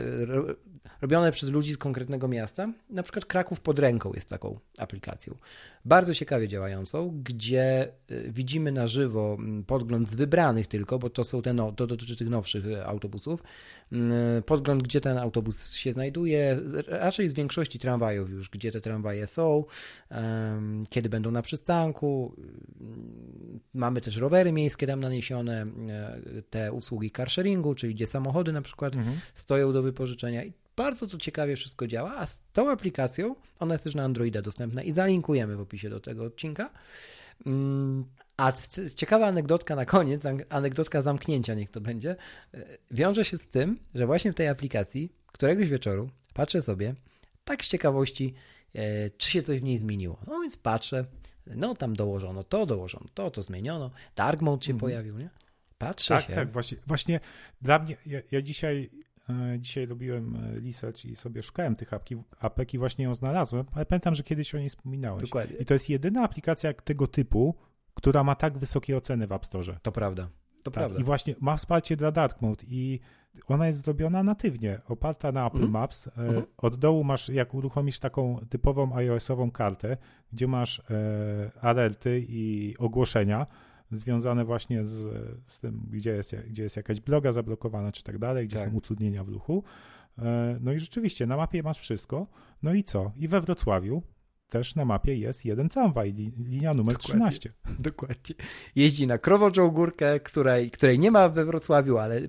robione przez ludzi z konkretnego miasta, na przykład Kraków pod ręką jest taką aplikacją, bardzo ciekawie działającą, gdzie y, widzimy na żywo mm, podgląd z wybranych tylko, bo to są te, no, to dotyczy tych nowszych autobusów, mm, gdzie ten autobus się znajduje, raczej z większości tramwajów już, gdzie te tramwaje są, kiedy będą na przystanku. Mamy też rowery miejskie tam naniesione, e, te usługi carsharingu, czyli gdzie samochody na przykład mhm. stoją do wypożyczenia. I bardzo to ciekawie wszystko działa, a z tą aplikacją, ona jest też na Androida dostępna i zalinkujemy w opisie do tego odcinka. A ciekawa anegdotka na koniec, anegdotka zamknięcia niech to będzie, e, wiąże się z tym, że właśnie w tej aplikacji któregoś wieczoru patrzę sobie, tak z ciekawości, e, czy się coś w niej zmieniło. No więc patrzę, no tam dołożono to, dołożono to, to zmieniono, dark mode się mhm. pojawił, nie? Patrzę tak, się. Tak, właśnie, właśnie dla mnie, ja, ja dzisiaj e, Dzisiaj robiłem research i sobie szukałem tych apki, apek i właśnie ją znalazłem, ale pamiętam, że kiedyś o niej wspominałeś. Dokładnie. I to jest jedyna aplikacja tego typu, która ma tak wysokie oceny w App Store. To prawda. To tak, prawda. I właśnie ma wsparcie dla Dark Mode i ona jest zrobiona natywnie, oparta na Apple mm. Maps. Mm. Od dołu masz, jak uruchomisz taką typową iOS-ową kartę, gdzie masz e, alerty i ogłoszenia związane właśnie z, z tym, gdzie jest, gdzie jest jakaś bloga zablokowana, czy tak dalej, gdzie tak. są utrudnienia w ruchu. E, no i rzeczywiście, na mapie masz wszystko. No i co? I we Wrocławiu też na mapie jest jeden tramwaj, linia numer dokładnie, 13. Dokładnie. Jeździ na Krowoczą Górkę, której, której nie ma we Wrocławiu, ale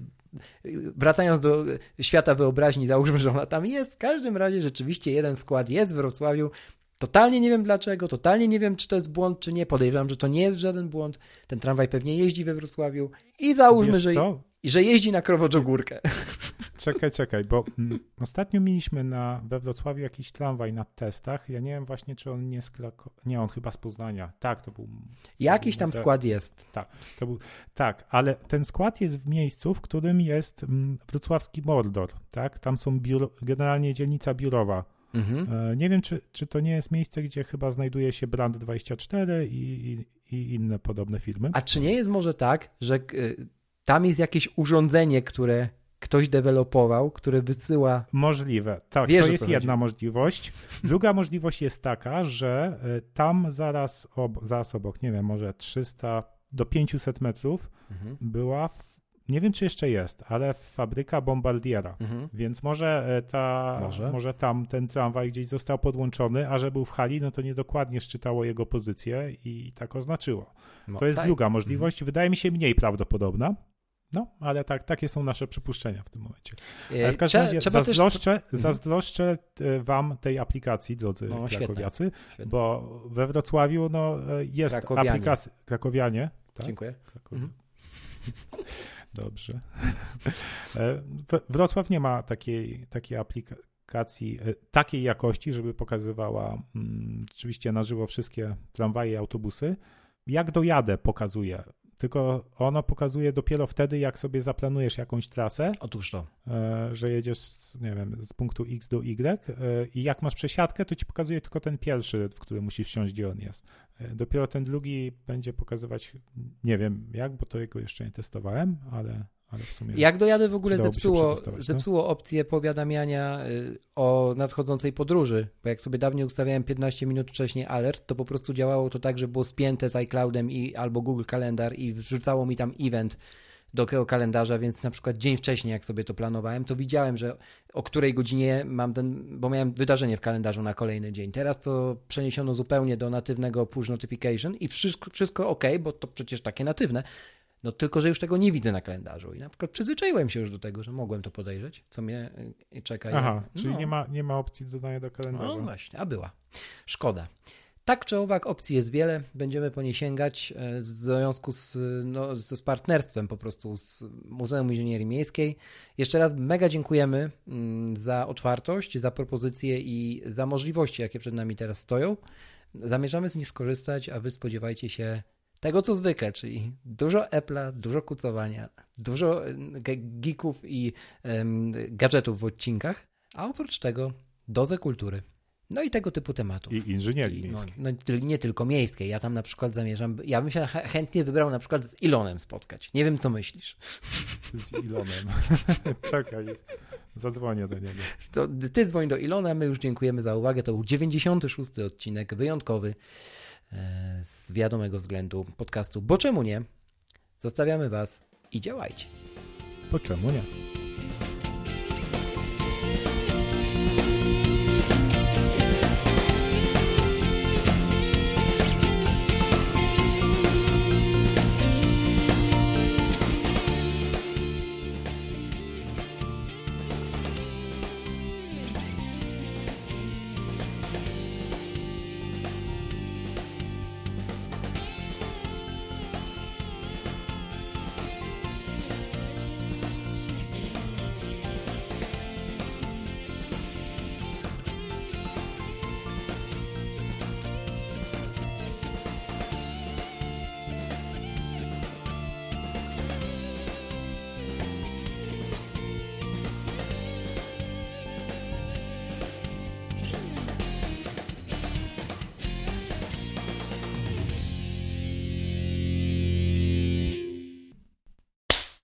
wracając do świata wyobraźni, załóżmy, że ona tam jest. W każdym razie rzeczywiście jeden skład jest w Wrocławiu. Totalnie nie wiem dlaczego, totalnie nie wiem, czy to jest błąd, czy nie. Podejrzewam, że to nie jest żaden błąd. Ten tramwaj pewnie jeździ we Wrocławiu i załóżmy, że, że jeździ na Krowoczogórkę. Czekaj, czekaj, bo mm, ostatnio mieliśmy na, we Wrocławiu jakiś tramwaj na testach. Ja nie wiem właśnie, czy on nie z Nie, on chyba z Poznania. Tak, to był... Jakiś tam skład jest. Tak, to był, tak, ale ten skład jest w miejscu, w którym jest mm, wrocławski Mordor, tak? Tam są biuro, generalnie dzielnica biurowa. Mhm. E, nie wiem, czy, czy to nie jest miejsce, gdzie chyba znajduje się Brand 24 i, i, i inne podobne filmy. A czy nie jest może tak, że y, tam jest jakieś urządzenie, które ktoś dewelopował, który wysyła. Możliwe, tak. Wiesz, to jest jedna możliwość. Druga możliwość jest taka, że e, tam zaraz, ob, zaraz obok, nie wiem, może 300 do 500 metrów mhm. była. Nie wiem, czy jeszcze jest, ale fabryka bombardiera. Mhm. Więc może, e, ta, może. może tam ten tramwaj gdzieś został podłączony, a że był w hali, no to niedokładnie szczytało jego pozycję i tak oznaczyło. No, to jest tak. druga możliwość. Mhm. Wydaje mi się mniej prawdopodobna. No, ale tak, takie są nasze przypuszczenia w tym momencie. Ale w każdym razie zazdroszczę, też... Mhm. zazdroszczę e, wam tej aplikacji, drodzy no, krakowiacy, świetne. bo we Wrocławiu no, e, jest Krakowianie. aplikacja. Krakowianie. Tak? Dziękuję. Mhm. Dobrze. E, Wrocław nie ma takiej, takiej aplikacji takiej jakości, żeby pokazywała mm, rzeczywiście na żywo wszystkie tramwaje i autobusy. Jak dojadę, pokazuje tylko ono pokazuje dopiero wtedy, jak sobie zaplanujesz jakąś trasę. Otóż to. E, że jedziesz, nie wiem, z punktu X do Y e, i jak masz przesiadkę, to ci pokazuje tylko ten pierwszy, w który musisz wsiąść, gdzie on jest. E, dopiero ten drugi będzie pokazywać, nie wiem jak, bo to jego jeszcze nie testowałem, ale, ale w sumie... Jak dojadę w ogóle zepsuło, no. zepsuło opcję powiadamiania y, o nadchodzącej podróży, bo jak sobie dawniej ustawiałem 15 minut wcześniej alert, to po prostu działało to tak, że było spięte z iCloudem i albo Google Kalendar i wrzucało mi tam event do tego kalendarza, więc na przykład dzień wcześniej, jak sobie to planowałem, to widziałem, że o której godzinie mam ten, bo miałem wydarzenie w kalendarzu na kolejny dzień. Teraz to przeniesiono zupełnie do natywnego push notification i wszystko, wszystko ok, bo to przecież takie natywne. No tylko, że już tego nie widzę na kalendarzu i na przykład przyzwyczaiłem się już do tego, że mogłem to podejrzeć, co mnie y, czeka. Aha, no. czyli nie ma, nie ma opcji dodania do kalendarza. No właśnie, a była. Szkoda. Tak czy owak, opcji jest wiele, będziemy po nie sięgać e, w związku z, no, z partnerstwem po prostu z Muzeum Inżynierii Miejskiej. Jeszcze raz mega dziękujemy mm, za otwartość, za propozycje i za możliwości, jakie przed nami teraz stoją. Zamierzamy z nich skorzystać, a wy spodziewajcie się tego, co zwykle, czyli dużo Apple'a, dużo kucowania, dużo geeków i gadżetów w odcinkach, a oprócz tego dozę kultury. No i tego typu tematów. I inżynierii no, no, nie tylko miejskiej. Ja tam na przykład zamierzam, ja bym się chętnie wybrał na przykład z Ilonem spotkać. Nie wiem, co myślisz. Z Ilonem. Czekaj, zadzwonię do niego. To ty dzwoń do Ilona, my już dziękujemy za uwagę. To był 96. odcinek, wyjątkowy e, z wiadomego względu podcastu. Bo czemu nie? Zostawiamy was i działajcie. Bo czemu nie?